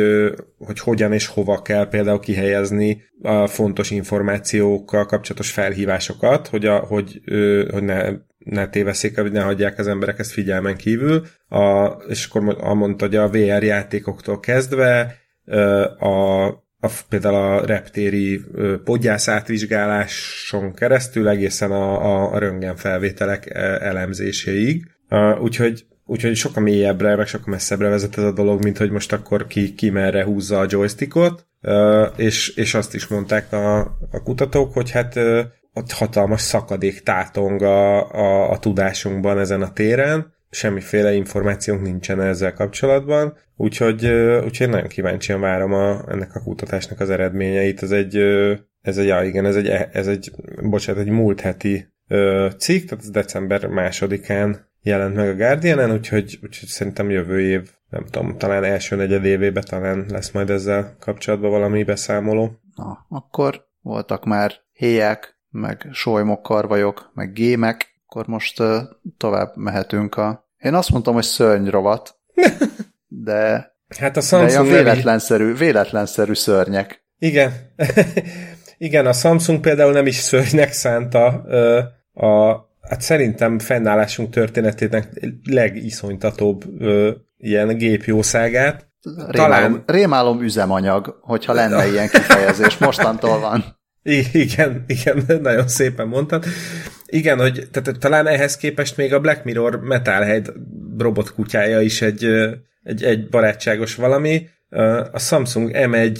hogy hogyan és hova kell például kihelyezni a fontos információkkal kapcsolatos felhívásokat, hogy, a, hogy, hogy ne, ne téveszik, hogy ne hagyják az emberek ezt figyelmen kívül, a, és akkor mondta, hogy a VR játékoktól kezdve a, a, például a reptéri podgyász keresztül egészen a, a, a röntgen felvételek elemzéséig. Úgyhogy úgyhogy sokkal mélyebbre, meg sokkal messzebbre vezet ez a dolog, mint hogy most akkor ki, ki merre húzza a joystickot, és, és azt is mondták a, a kutatók, hogy hát ott hatalmas szakadék tátong a, a, a tudásunkban ezen a téren, semmiféle információnk nincsen ezzel kapcsolatban, úgyhogy, úgyhogy nagyon kíváncsian várom a, ennek a kutatásnak az eredményeit. Ez egy, ez egy, ja, igen, ez egy, ez egy, bocsánat, egy múlt heti cikk, tehát ez december másodikán jelent meg a Guardian-en, úgyhogy, úgyhogy szerintem jövő év, nem tudom, talán első negyed évében talán lesz majd ezzel kapcsolatban valami beszámoló. Na, akkor voltak már héják, meg solymok, karvajok, meg gémek, akkor most tovább mehetünk a... Én azt mondtam, hogy szörnyrovat, de... Hát a Samsung de véletlenszerű, véletlenszerű szörnyek. Igen. Igen, a Samsung például nem is szörnynek szánta uh, a hát szerintem fennállásunk történetének legiszonytatóbb ö, ilyen gépjószágát. Rémálom, Talán... rémálom üzemanyag, hogyha lenne ilyen kifejezés. Mostantól van. Igen, igen, nagyon szépen mondtad. Igen, hogy tehát, talán ehhez képest még a Black Mirror Metalhead robotkutyája is egy, egy, egy barátságos valami. A Samsung M1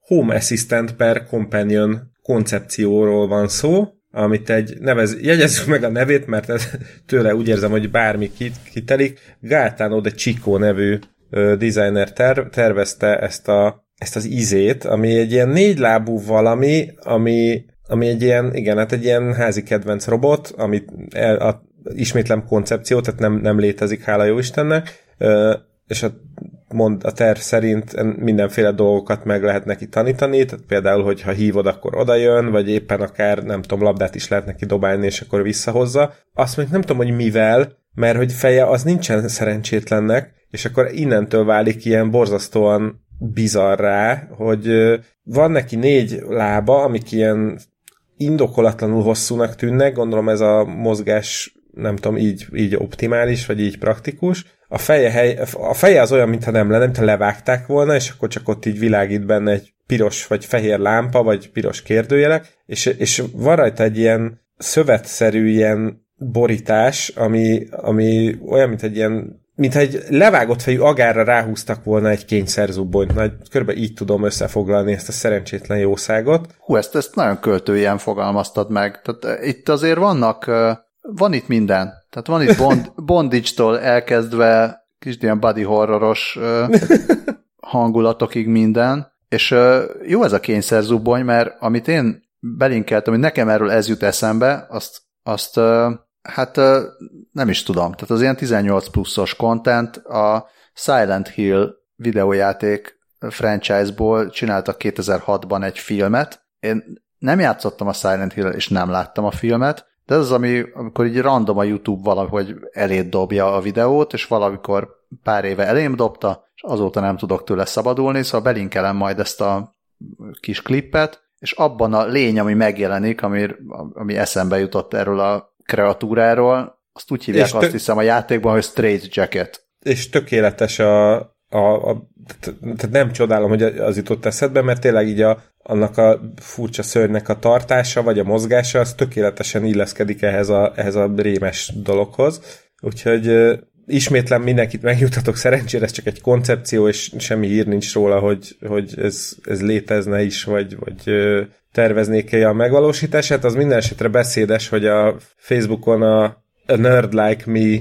Home Assistant per Companion koncepcióról van szó, amit egy nevez, jegyezzük meg a nevét, mert ez, tőle úgy érzem, hogy bármi kitelik. Gaetano de Chico nevű designer ter, tervezte ezt, a, ezt az izét, ami egy ilyen négylábú valami, ami, ami egy ilyen, igen, hát egy ilyen házi kedvenc robot, amit el, a, ismétlem koncepció, tehát nem, nem létezik, hála jó Istennek, ö, és a mond, a terv szerint mindenféle dolgokat meg lehet neki tanítani, tehát például, hogy ha hívod, akkor oda jön, vagy éppen akár, nem tudom, labdát is lehet neki dobálni, és akkor visszahozza. Azt mondjuk nem tudom, hogy mivel, mert hogy feje az nincsen szerencsétlennek, és akkor innentől válik ilyen borzasztóan bizarrá, hogy van neki négy lába, amik ilyen indokolatlanul hosszúnak tűnnek, gondolom ez a mozgás nem tudom, így, így optimális, vagy így praktikus. A feje, hely, a feje az olyan, mintha nem lenne, mintha levágták volna, és akkor csak ott így világít benne egy piros vagy fehér lámpa, vagy piros kérdőjelek, és, és van rajta egy ilyen szövetszerű ilyen borítás, ami, ami olyan, mint egy ilyen mintha egy levágott fejű agárra ráhúztak volna egy kényszerzubbonyt. Nagy, körülbelül így tudom összefoglalni ezt a szerencsétlen jószágot. Hú, ezt, ezt nagyon költőjen fogalmaztad meg. Tehát eh, itt azért vannak van itt minden. Tehát van itt bond, bondage-tól elkezdve kis ilyen body horroros hangulatokig minden, és jó ez a kényszerzubony, mert amit én belinkeltem, hogy nekem erről ez jut eszembe, azt, azt hát nem is tudom. Tehát az ilyen 18 pluszos content a Silent Hill videójáték franchise-ból csináltak 2006-ban egy filmet. Én nem játszottam a Silent Hill, és nem láttam a filmet, de ez az, ami, amikor így random a YouTube valahogy elét dobja a videót, és valamikor pár éve elém dobta, és azóta nem tudok tőle szabadulni, szóval belinkelem majd ezt a kis klippet, és abban a lény, ami megjelenik, ami, ami eszembe jutott erről a kreatúráról, azt úgy hívják azt hiszem a játékban, hogy Straight Jacket. És tökéletes a, a, a tehát nem csodálom, hogy az jutott eszedbe, mert tényleg így a, annak a furcsa szörnynek a tartása, vagy a mozgása, az tökéletesen illeszkedik ehhez a, ehhez a rémes dologhoz. Úgyhogy ismétlen mindenkit megjutatok, szerencsére ez csak egy koncepció, és semmi hír nincs róla, hogy, hogy ez, ez létezne is, vagy, vagy terveznék a megvalósítását. Az minden esetre beszédes, hogy a Facebookon a, a Nerd Like Me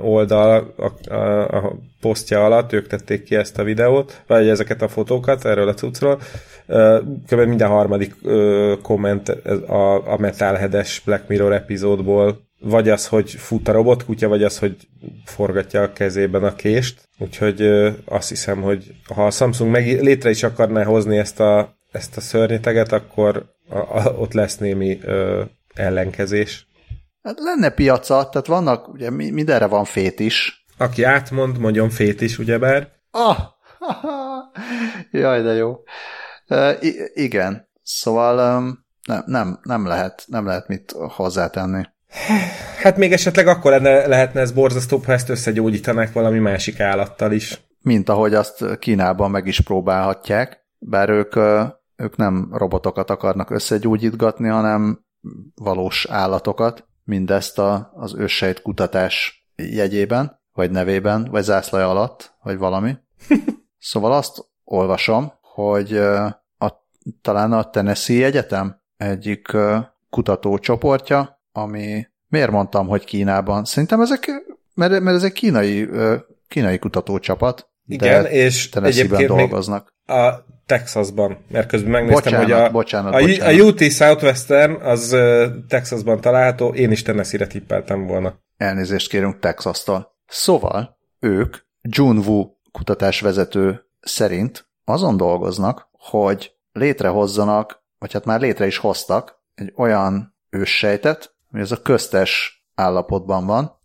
oldal a, a, a posztja alatt, ők tették ki ezt a videót, vagy ezeket a fotókat erről a cuccról. Kb. minden harmadik komment a, a Metalhead-es Black Mirror epizódból vagy az, hogy fut a robotkutya, vagy az, hogy forgatja a kezében a kést. Úgyhogy ö, azt hiszem, hogy ha a Samsung meg létre is akarná hozni ezt a, ezt a szörnyeteget, akkor a, a, ott lesz némi ö, ellenkezés. Hát lenne piaca, tehát vannak, ugye mindenre van fét is. Aki átmond, mondjon fét is, ugyebár. Ah! Jaj, de jó. Uh, igen, szóval um, nem, nem, nem, lehet, nem lehet mit hozzátenni. Hát még esetleg akkor lenne, lehetne ez borzasztóbb, ha ezt összegyógyítanák valami másik állattal is. Mint ahogy azt Kínában meg is próbálhatják, bár ők, ők nem robotokat akarnak összegyógyítgatni, hanem valós állatokat, mindezt a, az őssejt kutatás jegyében, vagy nevében, vagy zászlaja alatt, vagy valami. szóval azt olvasom, hogy a, talán a Tennessee Egyetem egyik kutatócsoportja, ami miért mondtam, hogy Kínában? Szerintem ezek, mert, mert ez egy kínai, kínai kutatócsapat, Igen, de és egyébként dolgoznak. a Texasban, mert közben megnéztem, bocsánat, hogy a, bocsánat, a, bocsánat. a UT Southwestern az Texasban található, én is Tennessee-re tippeltem volna. Elnézést kérünk Texas-tól. Szóval ők Junwu kutatásvezető szerint azon dolgoznak, hogy létrehozzanak, vagy hát már létre is hoztak egy olyan őssejtet, ami ez a köztes állapotban van.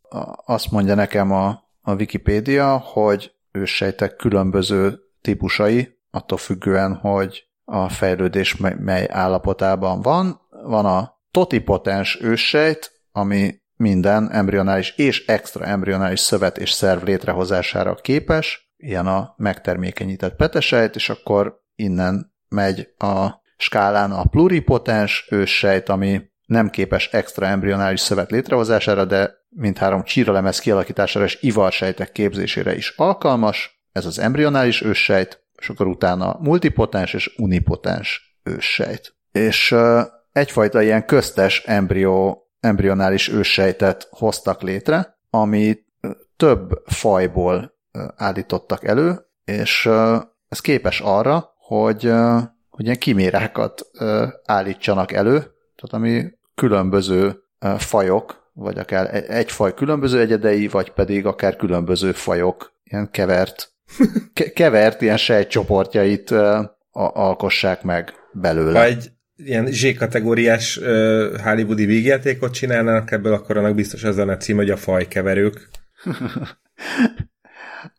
Azt mondja nekem a, a Wikipédia, hogy őssejtek különböző típusai, attól függően, hogy a fejlődés mely állapotában van. Van a totipotens őssejt, ami minden embrionális és extra embrionális szövet és szerv létrehozására képes, ilyen a megtermékenyített petesejt, és akkor innen megy a skálán a pluripotens őssejt, ami nem képes extra embrionális szövet létrehozására, de mindhárom csíralemez kialakítására és ivarsejtek képzésére is alkalmas, ez az embrionális őssejt, és akkor utána multipotens és unipotens őssejt. És uh, egyfajta ilyen köztes embrió, embrionális őssejtet hoztak létre, ami több fajból állítottak elő, és ez képes arra, hogy, hogy ilyen kimérákat állítsanak elő, tehát ami különböző fajok, vagy akár egy faj különböző egyedei, vagy pedig akár különböző fajok ilyen kevert ke- kevert ilyen sejtcsoportjait alkossák meg belőle. Ha egy ilyen Z-kategóriás uh, hollywoodi vígjátékot csinálnának ebből, akkor annak biztos az lenne cím, hogy a fajkeverők.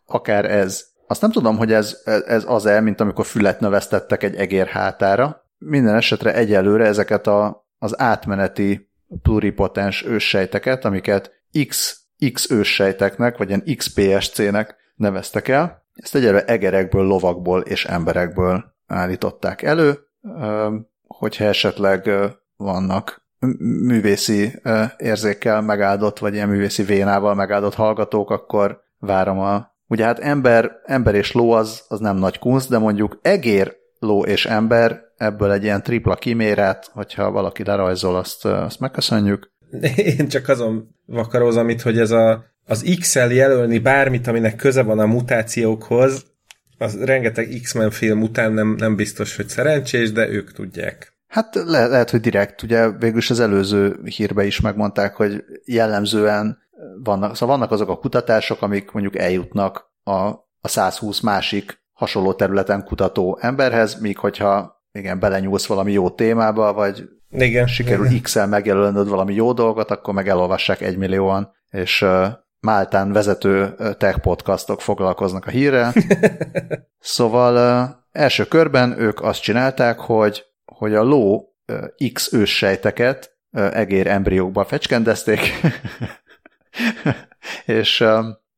Akár ez. Azt nem tudom, hogy ez, ez az-e, mint amikor fület növesztettek egy egér hátára. Minden esetre egyelőre ezeket a, az átmeneti pluripotens őssejteket, amiket X, X őssejteknek, vagy ilyen XPSC-nek neveztek el. Ezt egyelőre egerekből, lovakból és emberekből állították elő, hogyha esetleg vannak művészi érzékkel megáldott, vagy ilyen művészi vénával megáldott hallgatók, akkor várom a... Ugye hát ember, ember és ló az, az nem nagy kunst, de mondjuk egér, ló és ember, ebből egy ilyen tripla kimérát, hogyha valaki lerajzol, azt, azt megköszönjük. Én csak azon vakarózom itt, hogy ez a az X-el jelölni bármit, aminek köze van a mutációkhoz, az rengeteg X-Men film után nem, nem biztos, hogy szerencsés, de ők tudják. Hát le- lehet, hogy direkt, ugye végülis az előző hírbe is megmondták, hogy jellemzően vannak, szóval vannak azok a kutatások, amik mondjuk eljutnak a, a 120 másik hasonló területen kutató emberhez, míg hogyha igen, belenyúlsz valami jó témába, vagy igen, sikerül igen. X-el megjelölnöd valami jó dolgot, akkor meg elolvassák egymillióan, és Máltán vezető tech podcastok foglalkoznak a hírrel. szóval első körben ők azt csinálták, hogy, hogy a ló X őssejteket egér embriókba fecskendezték, és,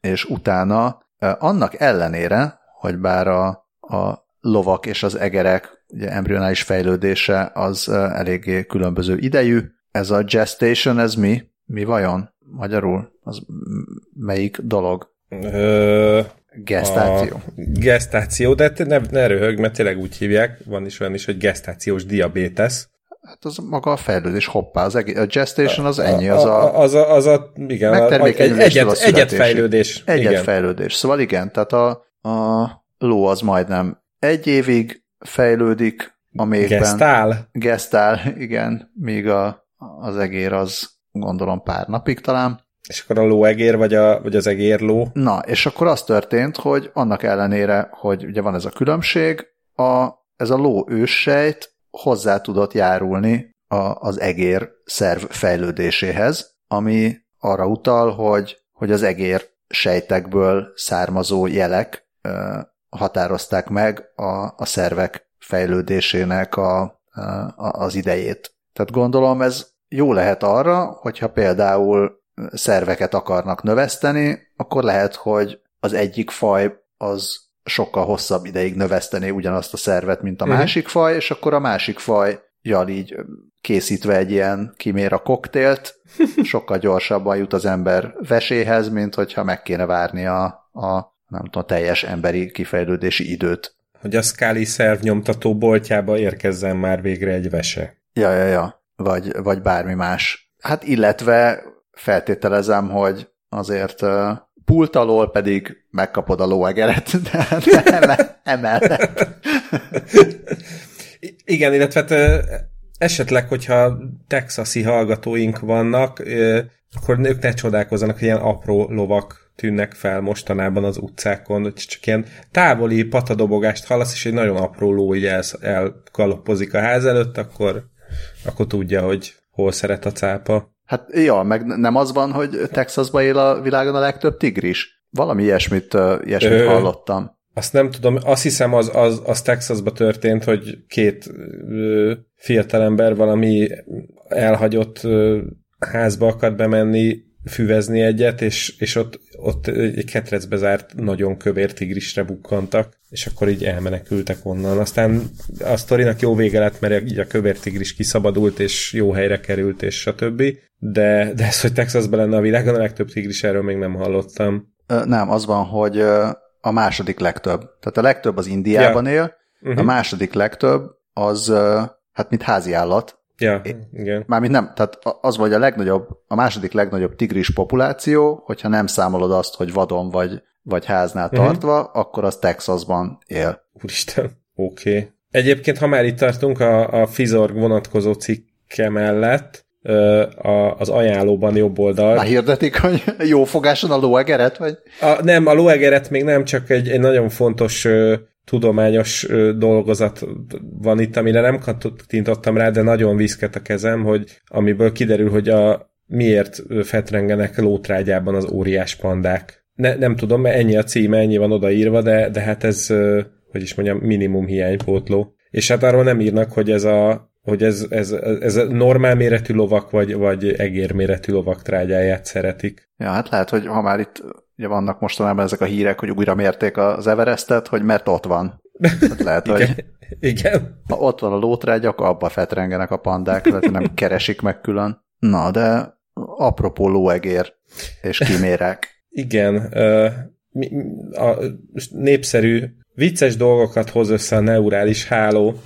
és utána annak ellenére, hogy bár a, a lovak és az egerek ugye, embrionális fejlődése az eléggé különböző idejű, ez a gestation, ez mi? Mi vajon? Magyarul? Az melyik dolog? Ö, Gestáció. Gestáció, de ne, ne röhög, mert tényleg úgy hívják, van is olyan is, hogy gestációs diabétesz. Hát az maga a fejlődés, hoppá, az egész, a gestation az ennyi, az a... a az a, az a igen, megtermékenyüléstől egyet, egyet fejlődés. Egyet igen. fejlődés. Szóval igen, tehát a, a ló az majdnem egy évig fejlődik, a méhben. Gesztál? Gesztál, igen, míg a, az egér az gondolom pár napig talán. És akkor a lóegér, vagy, a, vagy az egérló? Na, és akkor az történt, hogy annak ellenére, hogy ugye van ez a különbség, a, ez a ló őssejt hozzá tudott járulni a, az egér szerv fejlődéséhez, ami arra utal, hogy, hogy az egér sejtekből származó jelek határozták meg a, a szervek fejlődésének a, a, az idejét. Tehát gondolom ez jó lehet arra, hogyha például szerveket akarnak növeszteni, akkor lehet, hogy az egyik faj az sokkal hosszabb ideig növesztené ugyanazt a szervet, mint a uh-huh. másik faj, és akkor a másik faj jal így készítve egy ilyen kiméra koktélt, sokkal gyorsabban jut az ember veséhez, mint hogyha meg kéne várni a, a nem tudom, a teljes emberi kifejlődési időt. Hogy a Scully szervnyomtató boltjába érkezzen már végre egy vese. Ja, ja, ja. Vagy, vagy bármi más. Hát illetve feltételezem, hogy azért uh, pult alól pedig megkapod a lóegeret, de, de emellett. Igen, illetve hát, esetleg, hogyha texasi hallgatóink vannak, akkor ők ne csodálkozzanak, hogy ilyen apró lovak tűnnek fel mostanában az utcákon, hogy csak ilyen távoli patadobogást hallasz, és egy nagyon apró ló így el, elkaloppozik a ház előtt, akkor, akkor tudja, hogy hol szeret a cápa. Hát ja, meg nem az van, hogy Texasban él a világon a legtöbb tigris? Valami ilyesmit, ilyesmit Ö, hallottam. Azt nem tudom, azt hiszem az, az, az Texasban történt, hogy két ö, fiatalember valami elhagyott ö, házba akart bemenni, füvezni egyet, és, és ott, ott egy ketrecbe zárt nagyon kövér tigrisre bukkantak, és akkor így elmenekültek onnan. Aztán a sztorinak jó vége lett, mert így a kövér tigris kiszabadult, és jó helyre került, és stb. De, de ez, hogy Texasban lenne a világon a legtöbb tigris, erről még nem hallottam. Nem, az van, hogy a második legtöbb. Tehát a legtöbb az Indiában ja. él, uh-huh. a mhm. második legtöbb az, hát mint házi állat. Ja, igen. Mármint nem, tehát az vagy a legnagyobb, a második legnagyobb tigris populáció, hogyha nem számolod azt, hogy vadon vagy, vagy háznál uh-huh. tartva, akkor az Texasban él. Úristen, oké. Okay. Egyébként, ha már itt tartunk a, a Fizorg vonatkozó cikke mellett, a, az ajánlóban jobb oldal. Már hirdetik, hogy jó fogáson a lóegeret, vagy? A, nem, a lóegeret még nem, csak egy, egy nagyon fontos tudományos dolgozat van itt, amire nem kattintottam rá, de nagyon viszket a kezem, hogy amiből kiderül, hogy a miért fetrengenek lótrágyában az óriás pandák. Ne, nem tudom, mert ennyi a címe, ennyi van odaírva, de, de hát ez, hogy is mondjam, minimum hiánypótló. És hát arról nem írnak, hogy ez a hogy ez, ez, ez normál méretű lovak, vagy, vagy egér méretű lovak trágyáját szeretik. Ja, hát lehet, hogy ha már itt ugye vannak mostanában ezek a hírek, hogy újra mérték az Everestet, hogy mert ott van. Hát lehet, igen, hogy igen. ha ott van a lótrágy, akkor abba fetrengenek a pandák, tehát nem keresik meg külön. Na, de apropó lóegér és kimérek. Igen, a népszerű vicces dolgokat hoz össze a neurális háló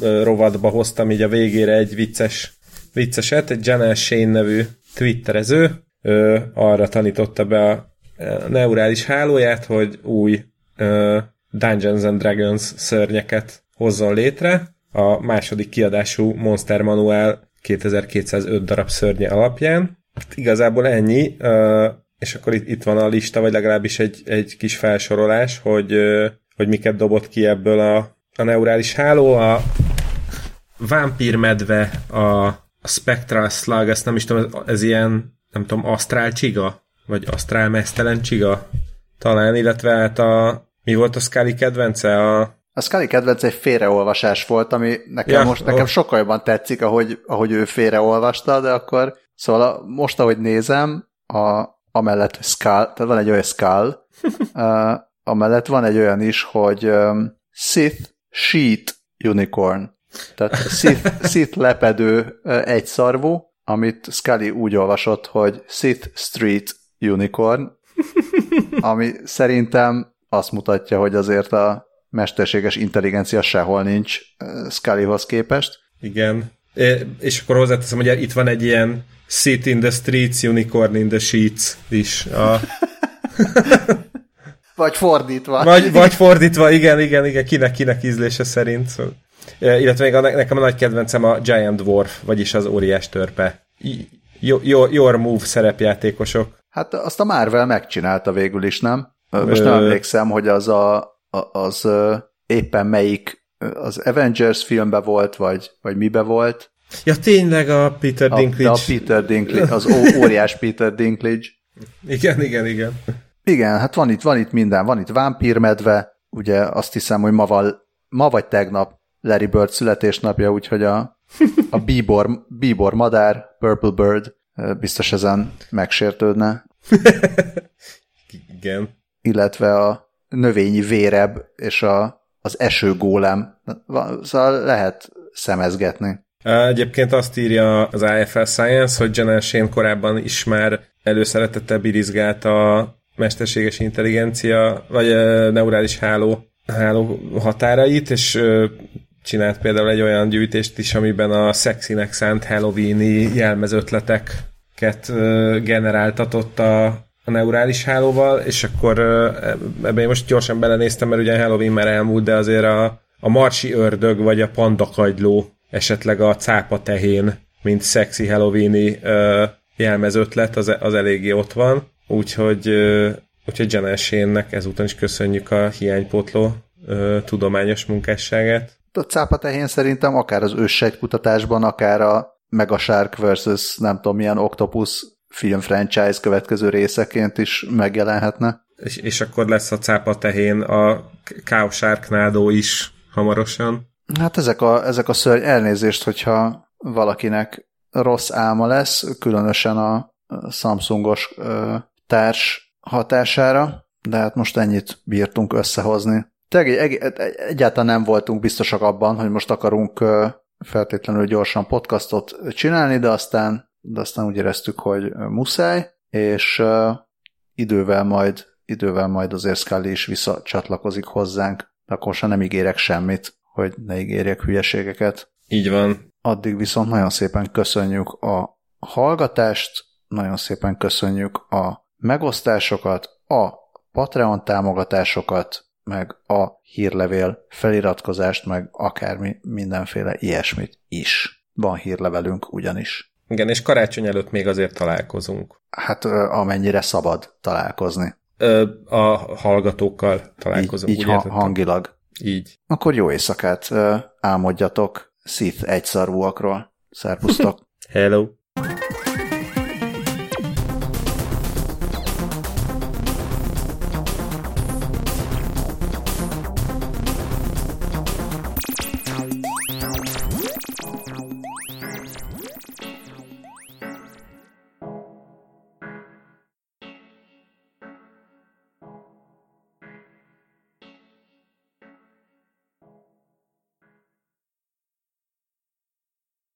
rovatba hoztam így a végére egy vicces, vicceset, egy Janel Shane nevű twitterező ö, arra tanította be a neurális hálóját, hogy új Dungeons and Dragons szörnyeket hozzon létre. A második kiadású Monster Manual 2205 darab szörnye alapján. Igazából ennyi, és akkor itt, itt van a lista, vagy legalábbis egy, egy kis felsorolás, hogy, hogy miket dobott ki ebből a a neurális háló, a vámpírmedve, a, a Spectral Slug, ezt nem is tudom, ez, ez ilyen, nem tudom, asztrál csiga? Vagy asztrál mesztelen csiga? Talán, illetve hát a, mi volt a Scully kedvence? A, a Scully kedvence egy félreolvasás volt, ami nekem ja, most nekem oh. sokkal jobban tetszik, ahogy, ahogy ő félreolvasta, de akkor szóval a, most, ahogy nézem, a, amellett Skull, tehát van egy olyan Skull, uh, amellett van egy olyan is, hogy um, Sith Sheet Unicorn. Tehát Sith, Sith lepedő egyszarvú, amit Scully úgy olvasott, hogy Sith Street Unicorn, ami szerintem azt mutatja, hogy azért a mesterséges intelligencia sehol nincs Scullyhoz képest. Igen. És akkor hozzáteszem, hogy itt van egy ilyen Sit in the Streets, Unicorn in the Sheets is. A... Vagy fordítva. Vagy, vagy fordítva, igen, igen, igen, kinek, kinek ízlése szerint. Szóval. Illetve még a, nekem a nagy kedvencem a Giant Dwarf, vagyis az óriás törpe. your, your move szerepjátékosok. Hát azt a Marvel megcsinálta végül is, nem? Most nem emlékszem, hogy az a, az éppen melyik az Avengers filmbe volt, vagy, vagy mibe volt. Ja, tényleg a Peter Dinklage. A, a Peter Dinklage, az óriás Peter Dinklage. Igen, igen, igen. Igen, hát van itt, van itt minden. Van itt vámpírmedve, ugye azt hiszem, hogy ma, val, ma vagy tegnap Larry Bird születésnapja, úgyhogy a, a bíbor, bíbor madár, Purple Bird biztos ezen megsértődne. Igen. Illetve a növényi véreb és a, az esőgólem. Szóval lehet szemezgetni. Egyébként azt írja az IFL Science, hogy Janel Shane korábban is már előszeretettel birizgált a mesterséges intelligencia, vagy neurális háló, háló határait, és csinált például egy olyan gyűjtést is, amiben a szexinek szánt Halloweeni jelmezötleteket generáltatott a, a neurális hálóval, és akkor ebben most gyorsan belenéztem, mert ugye Halloween már elmúlt, de azért a, a marsi ördög, vagy a pandakagyló, esetleg a cápa tehén, mint szexi Halloweeni jelmezötlet, az, az eléggé ott van. Úgyhogy, úgyhogy Janel ezúton is köszönjük a hiánypótló tudományos munkásságát. A cápa tehén szerintem akár az őssejtkutatásban, akár a Megashark versus nem tudom milyen Octopus film franchise következő részeként is megjelenhetne. És, és akkor lesz a cápa tehén a Cow Sharknado is hamarosan. Hát ezek a, ezek a szörny elnézést, hogyha valakinek rossz álma lesz, különösen a Samsungos társ hatására, de hát most ennyit bírtunk összehozni. Tehát egy, egy, egyáltalán nem voltunk biztosak abban, hogy most akarunk feltétlenül gyorsan podcastot csinálni, de aztán, de aztán úgy éreztük, hogy muszáj, és idővel majd, idővel majd azért Scully is visszacsatlakozik hozzánk, de akkor sem nem ígérek semmit, hogy ne ígérjek hülyeségeket. Így van. Addig viszont nagyon szépen köszönjük a hallgatást, nagyon szépen köszönjük a megosztásokat, a Patreon támogatásokat, meg a hírlevél feliratkozást, meg akármi mindenféle ilyesmit is. Van hírlevelünk ugyanis. Igen, és karácsony előtt még azért találkozunk. Hát amennyire szabad találkozni. Ö, a hallgatókkal találkozunk. Így, így ha, hangilag. Így. Akkor jó éjszakát álmodjatok Sith egyszarúakról. Szervusztok! Hello!